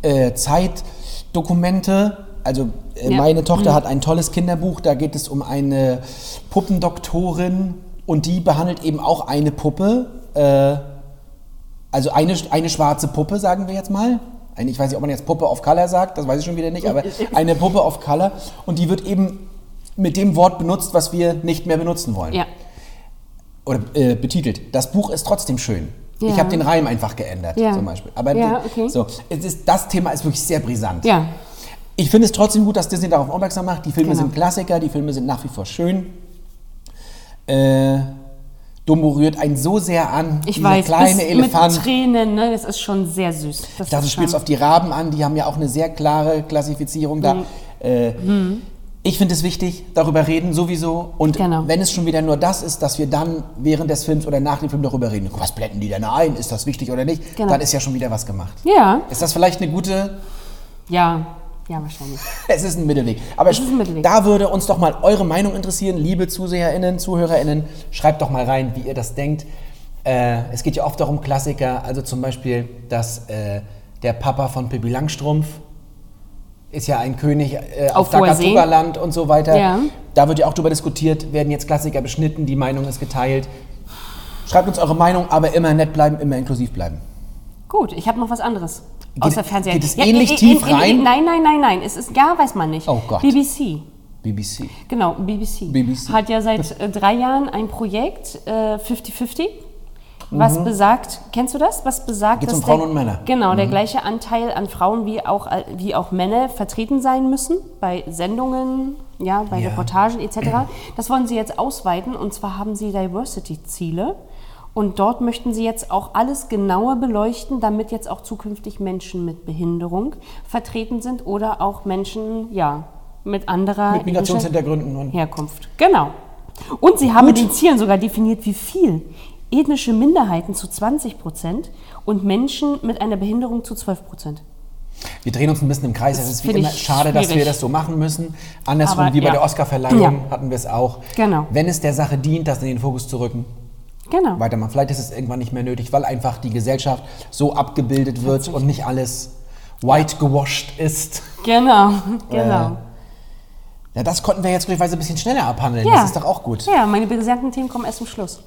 äh, Zeitdokumente. Also äh, Ja. meine Tochter hat ein tolles Kinderbuch, da geht es um eine Puppendoktorin und die behandelt eben auch eine Puppe. Äh, also eine, eine schwarze Puppe, sagen wir jetzt mal. Eine, ich weiß nicht, ob man jetzt Puppe of Color sagt, das weiß ich schon wieder nicht, aber eine Puppe of Color. Und die wird eben mit dem Wort benutzt, was wir nicht mehr benutzen wollen Ja. oder äh, betitelt. Das Buch ist trotzdem schön. Ja. Ich habe den Reim einfach geändert, Ja. zum Beispiel. Aber Ja, okay. so, es ist, das Thema ist wirklich sehr brisant. Ja. Ich finde es trotzdem gut, dass Disney darauf aufmerksam macht. Die Filme Genau. sind Klassiker, die Filme sind nach wie vor schön. Äh, Dumbo rührt einen so sehr an. Ich dieser weiß, kleine bis Elefant. mit Tränen, ne? das ist schon sehr süß. Das ist spielt schon- auf die Raben an, die haben ja auch eine sehr klare Klassifizierung da. Mhm. Äh, Ich finde es wichtig, darüber reden sowieso. Und Genau. wenn es schon wieder nur das ist, dass wir dann während des Films oder nach dem Film darüber reden, was blenden die denn ein, ist das wichtig oder nicht, Genau. dann ist ja schon wieder was gemacht. Ja, Ist das vielleicht eine gute, ja, ja, wahrscheinlich. es ist ein Mittelweg. Aber ist ein Mittelweg. da würde uns doch mal eure Meinung interessieren, liebe ZuseherInnen, ZuhörerInnen. Schreibt doch mal rein, wie ihr das denkt. Äh, es geht ja oft darum Klassiker, also zum Beispiel, dass äh, der Papa von Pippi Langstrumpf ist ja ein König äh, auf, Auf. Dakatuga-Land und so weiter. Ja. Da wird ja auch drüber diskutiert, werden jetzt Klassiker beschnitten, die Meinung ist geteilt. Schreibt uns eure Meinung, aber immer nett bleiben, immer inklusiv bleiben. Gut, ich habe noch was anderes. Geht- Außer Fernseher. geht es ähnlich tief rein? nein, nein, nein, nein. Es ist, ja, weiß man nicht. Oh Gott. BBC. BBC. Genau, BBC. BBC. Hat ja seit äh, drei Jahren ein Projekt, äh, 50-50, was besagt, kennst du das? Was besagt, Geht's um dass der- Frauen und Männer? Genau, der gleiche Anteil an Frauen wie auch, äh, wie auch Männer vertreten sein müssen bei Sendungen, ja, bei Ja. Reportagen etc. Das wollen sie jetzt ausweiten und zwar haben sie Diversity-Ziele. Und dort möchten Sie jetzt auch alles genauer beleuchten, damit jetzt auch zukünftig Menschen mit Behinderung vertreten sind oder auch Menschen, ja, mit anderer Mit Migrationshintergründen und Herkunft. Genau. Und sie haben Gut. in den Zielen sogar definiert, wie viel. Ethnische Minderheiten zu 20 Prozent und Menschen mit einer Behinderung zu 12 Prozent. Wir drehen uns ein bisschen im Kreis. Es ist wie immer schade, dass wir das so machen müssen. Andersrum, Aber wie bei ja. der Oscarverleihung Ja. hatten wir es auch. Genau. Wenn es der Sache dient, das in den Fokus zu rücken, Genau. weitermachen. Vielleicht ist es irgendwann nicht mehr nötig, weil einfach die Gesellschaft so abgebildet wird und nicht alles white gewasht ist. Genau, Äh, genau. Ja, das konnten wir jetzt glücklicherweise ein bisschen schneller abhandeln. ja. Das ist doch auch gut. Ja, meine brisanten Themen kommen erst zum Schluss.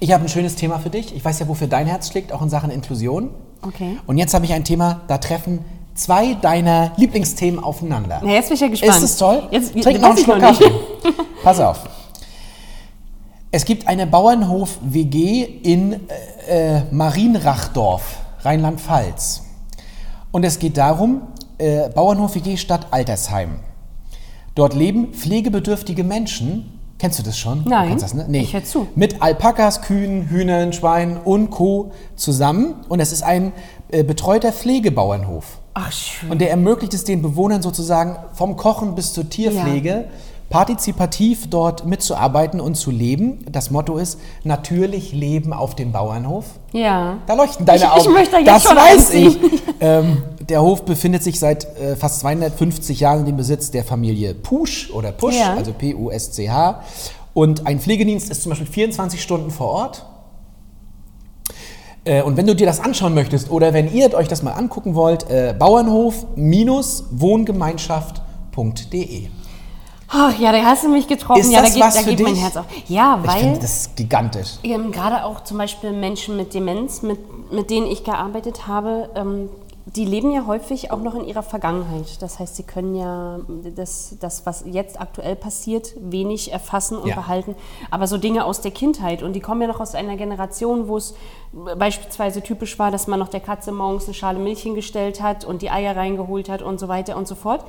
Ich habe ein schönes Thema für dich. Ich weiß ja, wofür dein Herz schlägt, auch in Sachen Inklusion. Okay. Und jetzt habe ich ein Thema, da treffen zwei deiner Lieblingsthemen aufeinander. Na, jetzt bin ich ja gespannt. Ist es toll? Jetzt, Trink weiß noch einen Schluck. Kaffee. Pass auf. Es gibt eine Bauernhof-WG in äh, äh, Marienrachdorf, Rheinland-Pfalz. Und es geht darum, äh, Bauernhof-WG Stadt Altersheim. Dort leben pflegebedürftige Menschen. Kennst du das schon? Du Nein. kennst das, ne? nee. Ich hör zu. Mit Alpakas, Kühen, Hühnern, Schweinen und Co. zusammen. Und es ist ein äh, betreuter Pflegebauernhof. Ach, schön. Und der ermöglicht es den Bewohnern sozusagen vom Kochen bis zur Tierpflege partizipativ dort mitzuarbeiten und zu leben. Das Motto ist natürlich Leben auf dem Bauernhof. Ja. Da leuchten deine Ich- ich Augen. möchte jetzt das schon weiß einziehen. ich. ähm, der Hof befindet sich seit äh, fast 250 Jahren in dem Besitz der Familie Pusch oder Pusch, Ja. also P-U-S-C-H. Und ein Pflegedienst ist zum Beispiel 24 Stunden vor Ort. Äh, und wenn du dir das anschauen möchtest oder wenn ihr euch das mal angucken wollt, äh, Bauernhof-wohngemeinschaft.de. Ach ja, da hast du mich getroffen. Ist ja, das da geht, was da für geht mein dich? Herz auf. Ja, Ich finde weil das gigantisch. ähm, gerade auch zum Beispiel Menschen mit Demenz, mit, mit denen ich gearbeitet habe, ähm, die leben ja häufig auch noch in ihrer Vergangenheit. Das heißt, sie können ja das, das was jetzt aktuell passiert, wenig erfassen und Ja. behalten. Aber so Dinge aus der Kindheit und die kommen ja noch aus einer Generation, wo es beispielsweise typisch war, dass man noch der Katze morgens eine Schale Milch hingestellt hat und die Eier reingeholt hat und so weiter und so fort.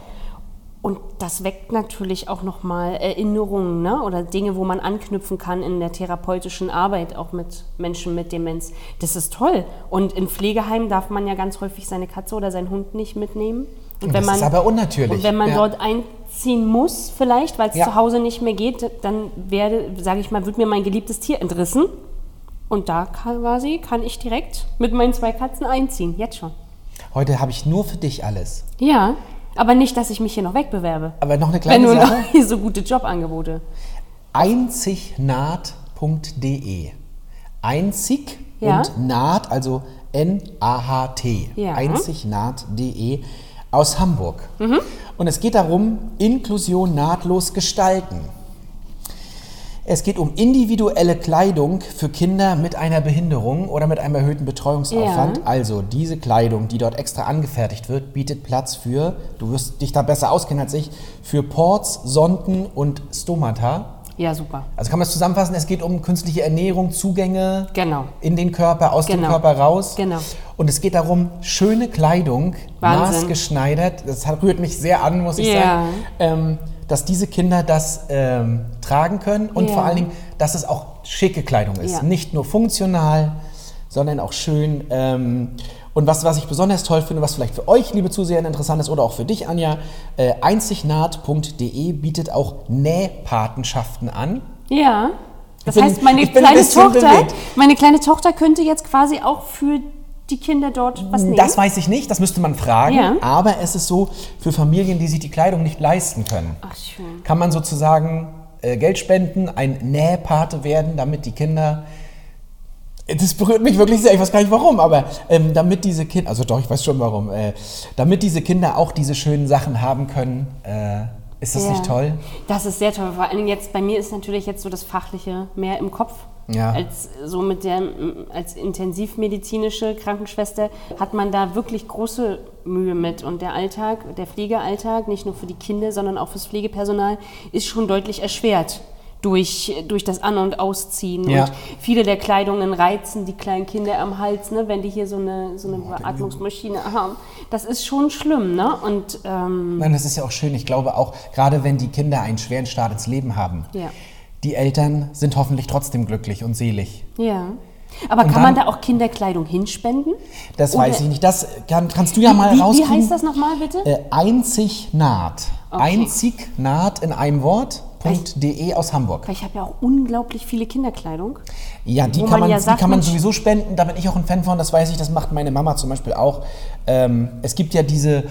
Und das weckt natürlich auch nochmal Erinnerungen ne? oder Dinge, wo man anknüpfen kann in der therapeutischen Arbeit, auch mit Menschen mit Demenz. Das ist toll. Und in Pflegeheimen darf man ja ganz häufig seine Katze oder seinen Hund nicht mitnehmen. Und Das ist aber unnatürlich. Und wenn man Ja. dort einziehen muss, vielleicht, weil es Ja. zu Hause nicht mehr geht, dann werde, sage ich mal, wird mir mein geliebtes Tier entrissen. Und da quasi kann ich direkt mit meinen zwei Katzen einziehen, jetzt schon. Heute habe ich nur für dich alles. Ja, aber nicht, dass ich mich hier noch wegbewerbe. Aber noch eine Wenn kleine du noch Sache. hier so gute Jobangebote. Einzignaht.de. Einzig Ja. und Naht, also N-A-H-T. Ja. Einzignaht.de aus Hamburg. Mhm. Und es geht darum, Inklusion nahtlos gestalten. Es geht um individuelle Kleidung für Kinder mit einer Behinderung oder mit einem erhöhten Betreuungsaufwand. Ja. Also diese Kleidung, die dort extra angefertigt wird, bietet Platz für, du wirst dich da besser auskennen als ich, für Ports, Sonden und Stomata. Ja, super. Also kann man es zusammenfassen, es geht um künstliche Ernährung, Zugänge Genau. in den Körper, aus dem Genau. Körper raus. Genau. Und es geht darum, schöne Kleidung, Wahnsinn. maßgeschneidert, das rührt mich sehr an, muss ich Ja. sagen, ähm, dass diese Kinder das ähm, tragen können und Ja. vor allen Dingen, dass es auch schicke Kleidung ist. Ja. Nicht nur funktional, sondern auch schön. Ähm, und was, was ich besonders toll finde, was vielleicht für euch, liebe Zuseher, interessant ist oder auch für dich, Anja, äh, einzignaht.de bietet auch Nähpatenschaften an. Ja. Das bin- heißt, meine kleine Tochter, bewegt. meine kleine Tochter könnte jetzt quasi auch für die Kinder dort was nehmen. Das weiß ich nicht, das müsste man fragen. Ja. Aber es ist so, für Familien, die sich die Kleidung nicht leisten können, Ach kann man sozusagen äh, Geld spenden, ein Nähpate werden, damit die Kinder. Das berührt mich wirklich sehr, ich weiß gar nicht warum, aber ähm, damit diese Kinder, also doch, ich weiß schon warum, äh, damit diese Kinder auch diese schönen Sachen haben können, äh, ist das Ja. nicht toll? Das ist sehr toll. Vor allem jetzt bei mir ist natürlich jetzt so das Fachliche mehr im Kopf. Ja. Als so mit der als intensivmedizinische Krankenschwester hat man da wirklich große Mühe mit und der Alltag, der Pflegealltag, nicht nur für die Kinder, sondern auch fürs Pflegepersonal ist schon deutlich erschwert durch, durch das An- und Ausziehen Ja. und viele der Kleidungen reizen die kleinen Kinder am Hals, ne, wenn die hier so eine, so eine Beatmungsmaschine haben. Das ist schon schlimm, ne? Und ähm, Nein, das ist ja auch schön. Ich glaube auch, gerade wenn die Kinder einen schweren Start ins Leben haben, Ja. Die Eltern sind hoffentlich trotzdem glücklich und selig. Ja. Aber Und kann man dann- da auch Kinderkleidung hinspenden? Das Oder- weiß ich nicht. Das kann, kannst du ja mal wie, wie heißt das nochmal bitte? Äh, Einzignaht. Okay. Einzignaht in einem Wort.de aus Hamburg. Weil ich habe ja auch unglaublich viele Kinderkleidung. Ja, die kann man man, ja die sagt, kann man sowieso spenden. Da bin ich auch ein Fan von. Das weiß ich. Das macht meine Mama zum Beispiel auch. Ähm, es gibt ja diese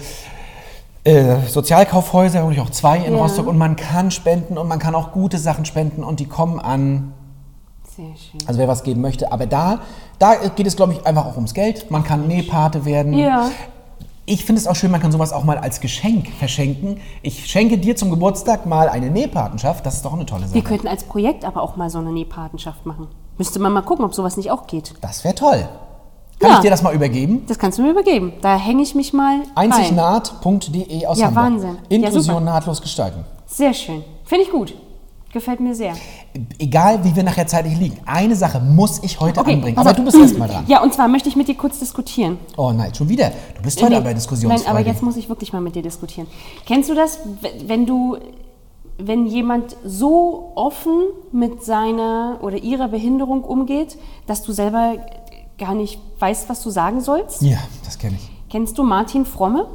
äh, Sozialkaufhäuser, und ich auch zwei in Ja. Rostock. Und man kann spenden und man kann auch gute Sachen spenden und die kommen an Sehr schön. Also wer was geben möchte. Aber da, da geht es, glaube ich, einfach auch ums Geld. Man kann Nähpate werden. Ja. Ich finde es auch schön, man kann sowas auch mal als Geschenk verschenken. Ich schenke dir zum Geburtstag mal eine Nähpatenschaft. Das ist doch eine tolle Sache. Wir könnten als Projekt aber auch mal so eine Nähpatenschaft machen. Müsste man mal gucken, ob sowas nicht auch geht. Das wäre toll. Kann Ja. ich dir das mal übergeben? Das kannst du mir übergeben. Da hänge ich mich mal. Einzignaht.de aus Ja, Hamburg. Wahnsinn. Ja, Inklusion super. nahtlos gestalten. Sehr schön. Finde ich gut. Gefällt mir sehr. Egal, wie wir nachher zeitlich liegen. Eine Sache muss ich heute anbringen. pass Aber du bist erst mal dran. Ja, und zwar möchte ich mit dir kurz diskutieren. Oh nein, schon wieder. Du bist heute Nee, aber diskussionsfreudig. Nein, aber jetzt muss ich wirklich mal mit dir diskutieren. Kennst du das, wenn du, wenn jemand so offen mit seiner oder ihrer Behinderung umgeht, dass du selber gar nicht weißt, was du sagen sollst? Ja, das kenne ich. Kennst du Martin Fromme?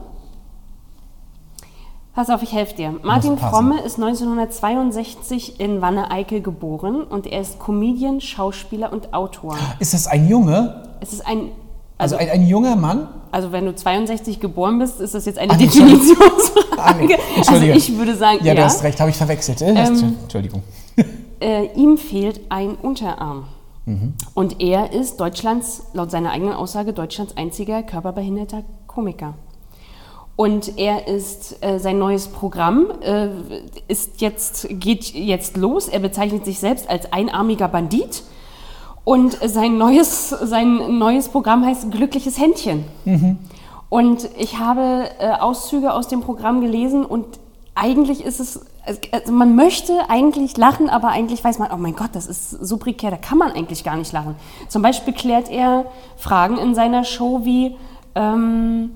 Pass auf, ich helfe dir. Martin passen. Fromme ist 1962 in Wanne-Eickel geboren und er ist Comedian, Schauspieler und Autor. Ist das ein Junge? Es ist ein, Also ein, ein junger Mann? also wenn du 62 geboren bist, ist das jetzt eine Ah. Definitionsfrage. Ah, nee, also Entschuldige. ich würde sagen, Ja, ja. du hast recht, habe ich verwechselt. Äh, Ähm, Entschuldigung. Äh, ihm fehlt ein Unterarm. Und er ist Deutschlands, laut seiner eigenen Aussage, Deutschlands einziger körperbehinderter Komiker. Und er ist äh, sein neues Programm äh, ist jetzt geht jetzt los. Er bezeichnet sich selbst als einarmiger Bandit und sein neues sein neues Programm heißt Glückliches Händchen. Und ich habe äh, Auszüge aus dem Programm gelesen und eigentlich ist es also man möchte eigentlich lachen, aber eigentlich weiß man, oh mein Gott, das ist so prekär, da kann man eigentlich gar nicht lachen. Zum Beispiel klärt er Fragen in seiner Show wie ähm,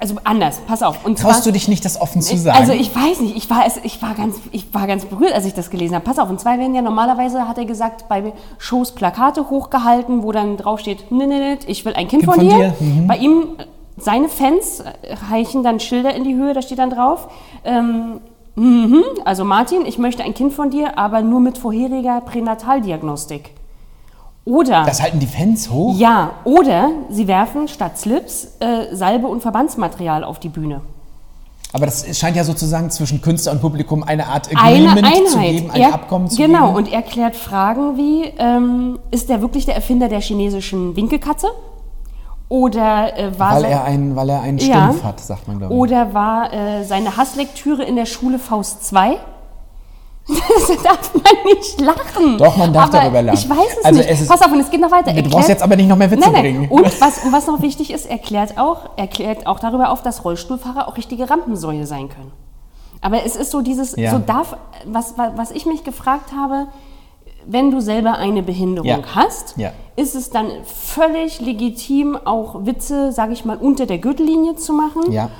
also anders, pass auf. Und Traust zwar- du dich nicht, das offen zu sagen? also ich weiß nicht, ich war, ich, war ganz, ich war ganz berührt, als ich das gelesen habe. Pass auf, und zwar werden ja normalerweise, hat er gesagt, bei Shows Plakate hochgehalten, wo dann draufsteht, ich will ein Kind, Kind von, von dir. dir, mhm. Bei ihm, seine Fans äh, reichen dann Schilder in die Höhe, da steht dann drauf, ähm, mhm, also Martin, ich möchte ein Kind von dir, aber nur mit vorheriger Pränataldiagnostik. Oder... das halten die Fans hoch? Ja, oder sie werfen statt Slips äh, Salbe und Verbandsmaterial auf die Bühne. Aber das scheint ja sozusagen zwischen Künstler und Publikum eine Art Eine Agreement Einheit. zu geben, ein er, Abkommen zu genau, geben. und er klärt Fragen wie, ähm, ist er wirklich der Erfinder der chinesischen Winkelkatze? Oder äh, war weil er, ein, weil er einen Ja. Stumpf hat, sagt man, glaube ich. oder war äh, seine Hasslektüre in der Schule Faust 2? da darf man nicht lachen. Doch, man darf aber darüber lachen. Ich weiß es Also nicht. es ist- Pass auf, und es geht noch weiter. Du Erklärt- brauchst jetzt aber nicht noch mehr Witze nein, nein. bringen. Und was, und was noch wichtig ist, erklärt auch, erklärt auch darüber auf, dass Rollstuhlfahrer auch richtige Rampensäue sein können. Aber es ist so dieses, Ja. so darf, was was ich mich gefragt habe, wenn du selber eine Behinderung Ja. hast, Ja. ist es dann völlig legitim, auch Witze, sage ich mal, unter der Gürtellinie zu machen? Ja.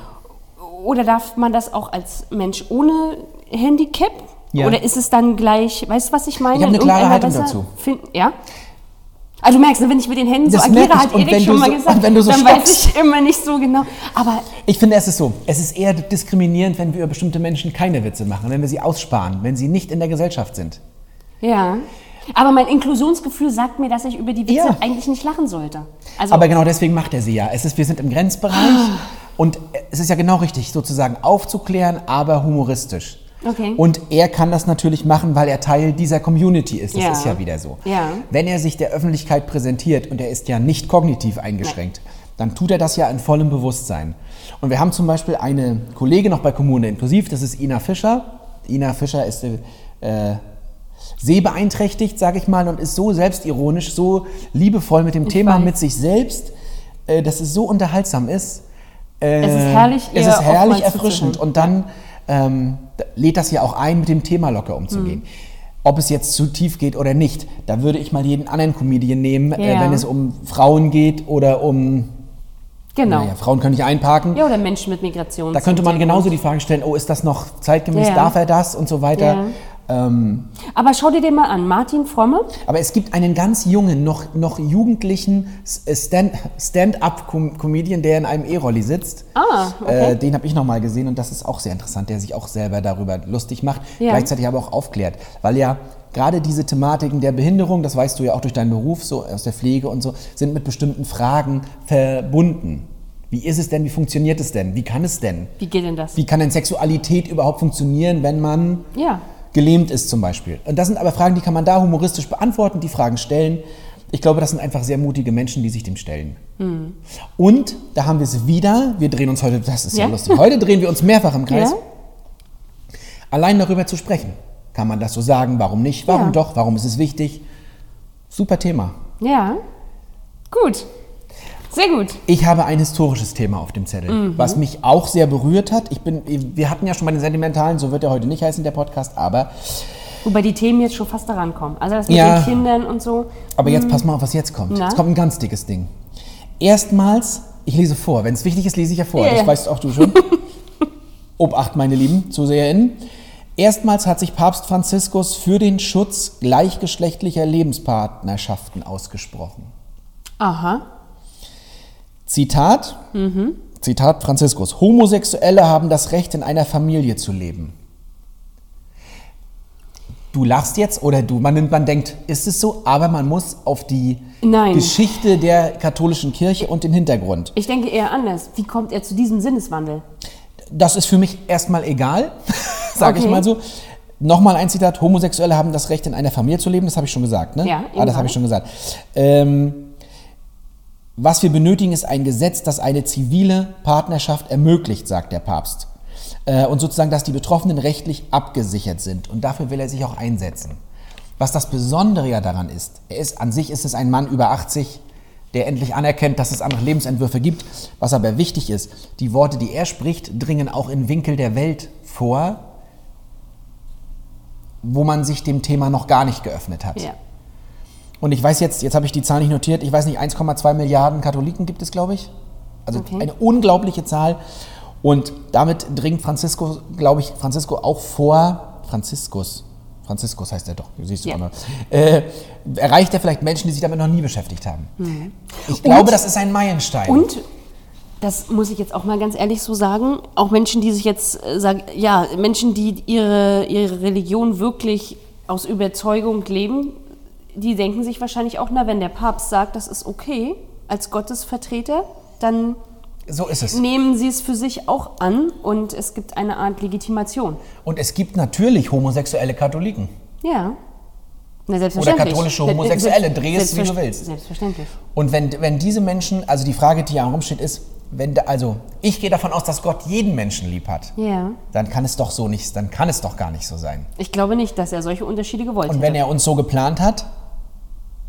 Oder darf man das auch als Mensch ohne Handicap? Oder ist es dann gleich, weißt du, was ich meine? Ich habe eine In klare Haltung dazu. Find, ja? Also du merkst, ne, wenn ich mit den Händen Das so agiere, hat Erik schon mal so- gesagt, du so dann weiß stoppst. ich immer nicht so genau. Aber Ich finde, es ist so. Es ist eher diskriminierend, wenn wir über bestimmte Menschen keine Witze machen, wenn wir sie aussparen, wenn sie nicht in der Gesellschaft sind. Ja. Aber mein Inklusionsgefühl sagt mir, dass ich über die Witze Ja. eigentlich nicht lachen sollte. Also Aber genau deswegen macht er sie ja. Es ist, wir sind im Grenzbereich Ah. und es ist ja genau richtig, sozusagen aufzuklären, aber humoristisch. Okay. Und er kann das natürlich machen, weil er Teil dieser Community ist. Das Ja. ist ja wieder so. Ja. Wenn er sich der Öffentlichkeit präsentiert und er ist ja nicht kognitiv eingeschränkt, dann tut er das ja in vollem Bewusstsein. Und wir haben zum Beispiel eine Kollegin noch bei Kommune Inklusiv, das ist Ina Fischer. Ina Fischer ist äh, sehbeeinträchtigt, sage ich mal, und ist so selbstironisch, so liebevoll mit dem Thema, weiß. mit sich selbst, äh, dass es so unterhaltsam ist. Äh, Es ist herrlich, Es ist herrlich erfrischend. Und dann ähm, lädt das ja auch ein, mit dem Thema locker umzugehen. Ob es jetzt zu tief geht oder nicht, da würde ich mal jeden anderen Comedian nehmen, äh, Ja. wenn es um Frauen geht oder um, genau. naja, Frauen können nicht einparken. Ja, oder Menschen mit Migration. Da könnte man genauso die Frage stellen, oh, ist das noch zeitgemäß, Ja. darf er das und so weiter. Ähm, Aber schau dir den mal an. Martin Fromme. aber es gibt einen ganz jungen, noch, noch jugendlichen äh, Stand- Stand-up-Comedian, der in einem E-Rolli sitzt. Ah, okay. Äh, den habe ich noch mal gesehen und das ist auch sehr interessant, der sich auch selber darüber lustig macht, Ja. gleichzeitig aber auch aufklärt. Weil ja gerade diese Thematiken der Behinderung, das weißt du ja auch durch deinen Beruf, so aus der Pflege und so, sind mit bestimmten Fragen verbunden. Wie ist es denn, wie funktioniert es denn, wie kann es denn? Wie geht denn das? Wie kann denn Sexualität überhaupt funktionieren, wenn man Ja. Gelähmt ist zum Beispiel. Und das sind aber Fragen, die kann man da humoristisch beantworten, die Fragen stellen. Ich glaube, das sind einfach sehr mutige Menschen, die sich dem stellen. Hm. Und da haben wir es wieder, wir drehen uns heute, das ist ja, Ja. lustig, heute drehen wir uns mehrfach im Kreis. Ja. Allein darüber zu sprechen. Kann man das so sagen? Warum nicht? Warum Ja. doch? Warum ist es wichtig? Super Thema. Ja. Gut. Sehr gut. Ich habe ein historisches Thema auf dem Zettel, Mhm. was mich auch sehr berührt hat. Ich bin, wir hatten ja schon bei den Sentimentalen, so wird er heute nicht heißen, der Podcast, aber, Wobei die Themen jetzt schon fast daran kommen. Also das mit Ja. den Kindern und so. aber jetzt pass mal auf, was jetzt kommt. Mhm. Na? Jetzt kommt ein ganz dickes Ding. Erstmals, ich lese vor, wenn es wichtig ist, lese ich ja vor, Ja, das weißt auch du schon. Obacht, meine lieben ZuseherInnen. Erstmals hat sich Papst Franziskus für den Schutz gleichgeschlechtlicher Lebenspartnerschaften ausgesprochen. Aha. Zitat, Mhm. Zitat Franziskus, Homosexuelle haben das Recht, in einer Familie zu leben. Du lachst jetzt oder du, man, man denkt, ist es so, aber man muss auf die Nein. Geschichte der katholischen Kirche und den Hintergrund. Ich denke eher anders. Wie kommt er zu diesem Sinneswandel? Das ist für mich erstmal egal, sage ich Okay. mal so. Nochmal ein Zitat: Homosexuelle haben das Recht, in einer Familie zu leben. Das habe ich schon gesagt, ne? Ja, ah, das habe ich schon gesagt. Ähm, was wir benötigen, ist ein Gesetz, das eine zivile Partnerschaft ermöglicht, sagt der Papst. Äh, und sozusagen, dass die Betroffenen rechtlich abgesichert sind. Und dafür will er sich auch einsetzen. Was das Besondere ja daran ist, er ist an sich ist es ein Mann über 80, der endlich anerkennt, dass es andere Lebensentwürfe gibt. Was aber wichtig ist, die Worte, die er spricht, dringen auch in Winkel der Welt vor, wo man sich dem Thema noch gar nicht geöffnet hat. Ja. Und ich weiß jetzt, jetzt habe ich die Zahl nicht notiert, ich weiß nicht, 1,2 Milliarden Katholiken gibt es, glaube ich. Also Okay. eine unglaubliche Zahl. Und damit dringt Franziskus, glaube ich, Francisco auch vor, Franziskus, Franziskus heißt er doch, siehst du noch, äh, erreicht er vielleicht Menschen, die sich damit noch nie beschäftigt haben. Ich glaube, Mhm. Und- das ist ein Meilenstein. Und das muss ich jetzt auch mal ganz ehrlich so sagen, auch Menschen, die sich jetzt äh, sagen, ja, Menschen, die ihre, ihre Religion wirklich aus Überzeugung leben, die denken sich wahrscheinlich auch, na, wenn der Papst sagt, das ist okay als Gottesvertreter, dann so ist es. nehmen sie es für sich auch an und es gibt eine Art Legitimation. Und es gibt natürlich homosexuelle Katholiken. Ja. Na, selbstverständlich. katholische Se- Homosexuelle, dreh es, wie du willst. Selbstverständlich. Und wenn, wenn diese Menschen, also die Frage, die ja rumsteht, ist, wenn, da- also ich gehe davon aus, dass Gott jeden Menschen lieb hat. Ja. Dann kann es doch so nicht, dann kann es doch gar nicht so sein. Ich glaube nicht, dass er solche Unterschiede gewollt Und wenn hätte. er uns so geplant hat,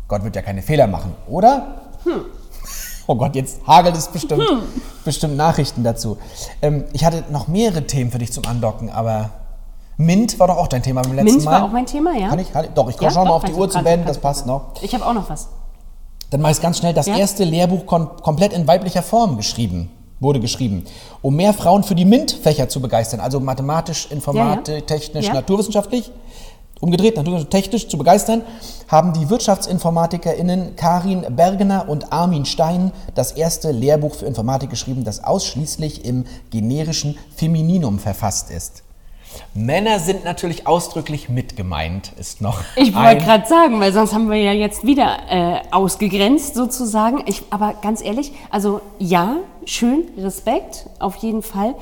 Gott wird ja keine Fehler machen, oder? Hm. Oh Gott, jetzt hagelt es bestimmt, bestimmt Nachrichten dazu. Ähm, ich hatte noch mehrere Themen für dich zum Andocken, aber Mint war doch auch dein Thema beim letzten Mint Mal. war auch mein Thema, ja. Kann ich, kann ich, doch, ich Ja, schaue mal auf die Uhr zu beenden, das passt noch. Ich habe auch noch was. Dann mache ich es ganz schnell. Das Ja. erste Lehrbuch kom komplett in weiblicher Form geschrieben, wurde geschrieben, um mehr Frauen für die MINT-Fächer zu begeistern, also mathematisch, Informatik, technisch, Ja. naturwissenschaftlich. Umgedreht, naturwissenschaftlich, technisch zu begeistern, haben die WirtschaftsinformatikerInnen Karin Bergener und Armin Stein das erste Lehrbuch für Informatik geschrieben, das ausschließlich im generischen Femininum verfasst ist. Männer sind natürlich ausdrücklich mit gemeint, ist noch. Ich wollte gerade sagen, weil sonst haben wir ja jetzt wieder äh, ausgegrenzt sozusagen. Ich, aber ganz ehrlich, also ja, schön, Respekt, auf jeden Fall.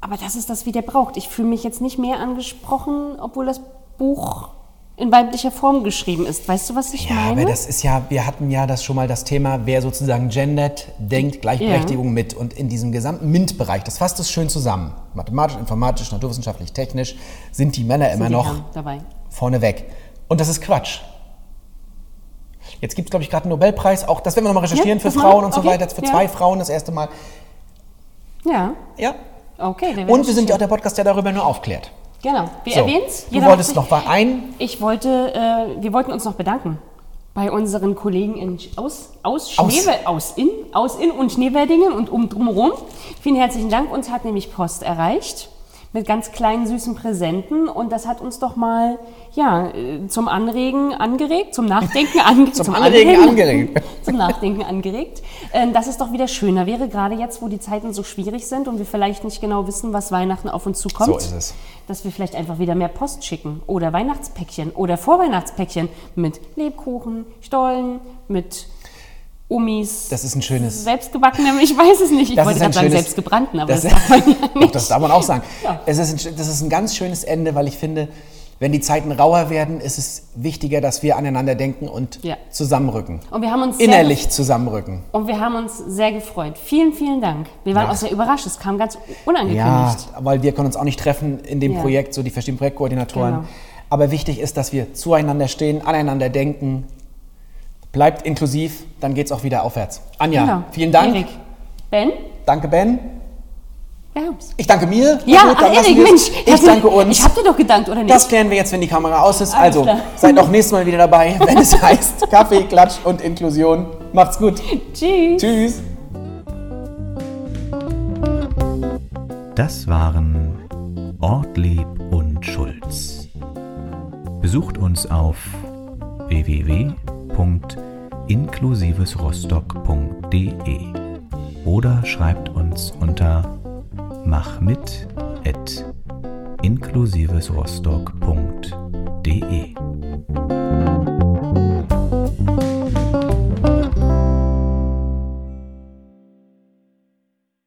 Aber das ist das, wie der braucht. Ich fühle mich jetzt nicht mehr angesprochen, obwohl das Buch in weiblicher Form geschrieben ist. Weißt du, was ich Ja, meine? aber das ist ja, wir hatten ja das schon mal das Thema, wer sozusagen gendert, denkt Gleichberechtigung mit. Und in diesem gesamten MINT-Bereich, das fasst es schön zusammen. Mathematisch, informatisch, naturwissenschaftlich, technisch, sind die Männer immer die noch dabei. vorneweg. Und das ist Quatsch. Jetzt gibt es, glaube ich, gerade einen Nobelpreis, auch das werden wir nochmal recherchieren Ja, für Frauen und so Okay, weiter, für ja. zwei Frauen das erste Mal. Ja, Ja. okay. dann Und wir sind ja auch ja der Podcast, der darüber nur aufklärt. Genau, wir So, erwähnen es. du wolltest noch mal ein. Ich wollte, äh, wir wollten uns noch bedanken bei unseren Kollegen in, aus, aus, Aus. Schneewe- aus, in, aus in und Schneewerdingen und um drumherum. Vielen herzlichen Dank. Uns hat nämlich Post erreicht mit ganz kleinen süßen Präsenten und das hat uns doch mal ja, äh, zum Anregen angeregt, zum Nachdenken angeregt. Zum Anregen angeregt. zum Nachdenken angeregt, äh, dass es doch wieder schöner wäre, gerade jetzt, wo die Zeiten so schwierig sind und wir vielleicht nicht genau wissen, was Weihnachten auf uns zukommt, So ist es. dass wir vielleicht einfach wieder mehr Post schicken oder Weihnachtspäckchen oder Vorweihnachtspäckchen mit Lebkuchen, Stollen, mit Umis. Das ist ein schönes. Selbstgebackenem, ich weiß es nicht. Ich Das wollte gerade sagen selbstgebrannten, aber das, das- darf man ja Doch, nicht. das darf man auch sagen. Ja. Es ist ein, das ist ein ganz schönes Ende, weil ich finde, wenn die Zeiten rauer werden, ist es wichtiger, dass wir aneinander denken und Ja. zusammenrücken. Und wir haben uns Innerlich zusammenrücken. Und wir haben uns sehr gefreut. Vielen, vielen Dank. Wir waren Ja. auch sehr überrascht. Es kam ganz Ja, unangekündigt. weil wir können uns auch nicht treffen in dem Ja. Projekt, so die verschiedenen Projektkoordinatoren. Genau. Aber wichtig ist, dass wir zueinander stehen, aneinander denken. Bleibt inklusiv, dann geht es auch wieder aufwärts. Anja, Genau. vielen Dank. Erik. Ben? Danke, Ben. Ich danke mir. Ja, gut, ach, lassen Erik. Mensch. Ich danke uns. Ich hab dir doch gedankt, oder nicht? Das klären wir jetzt, wenn die Kamera aus ist. Alles also, klar. seid auch nächstes Mal wieder dabei, wenn es heißt Kaffee, Klatsch und Inklusion. Macht's gut. Tschüss. Tschüss. Das waren Ortlieb und Schulz. Besucht uns auf www.inklusivesrostock.de oder schreibt uns unter machmit@inklusivesrostock.de.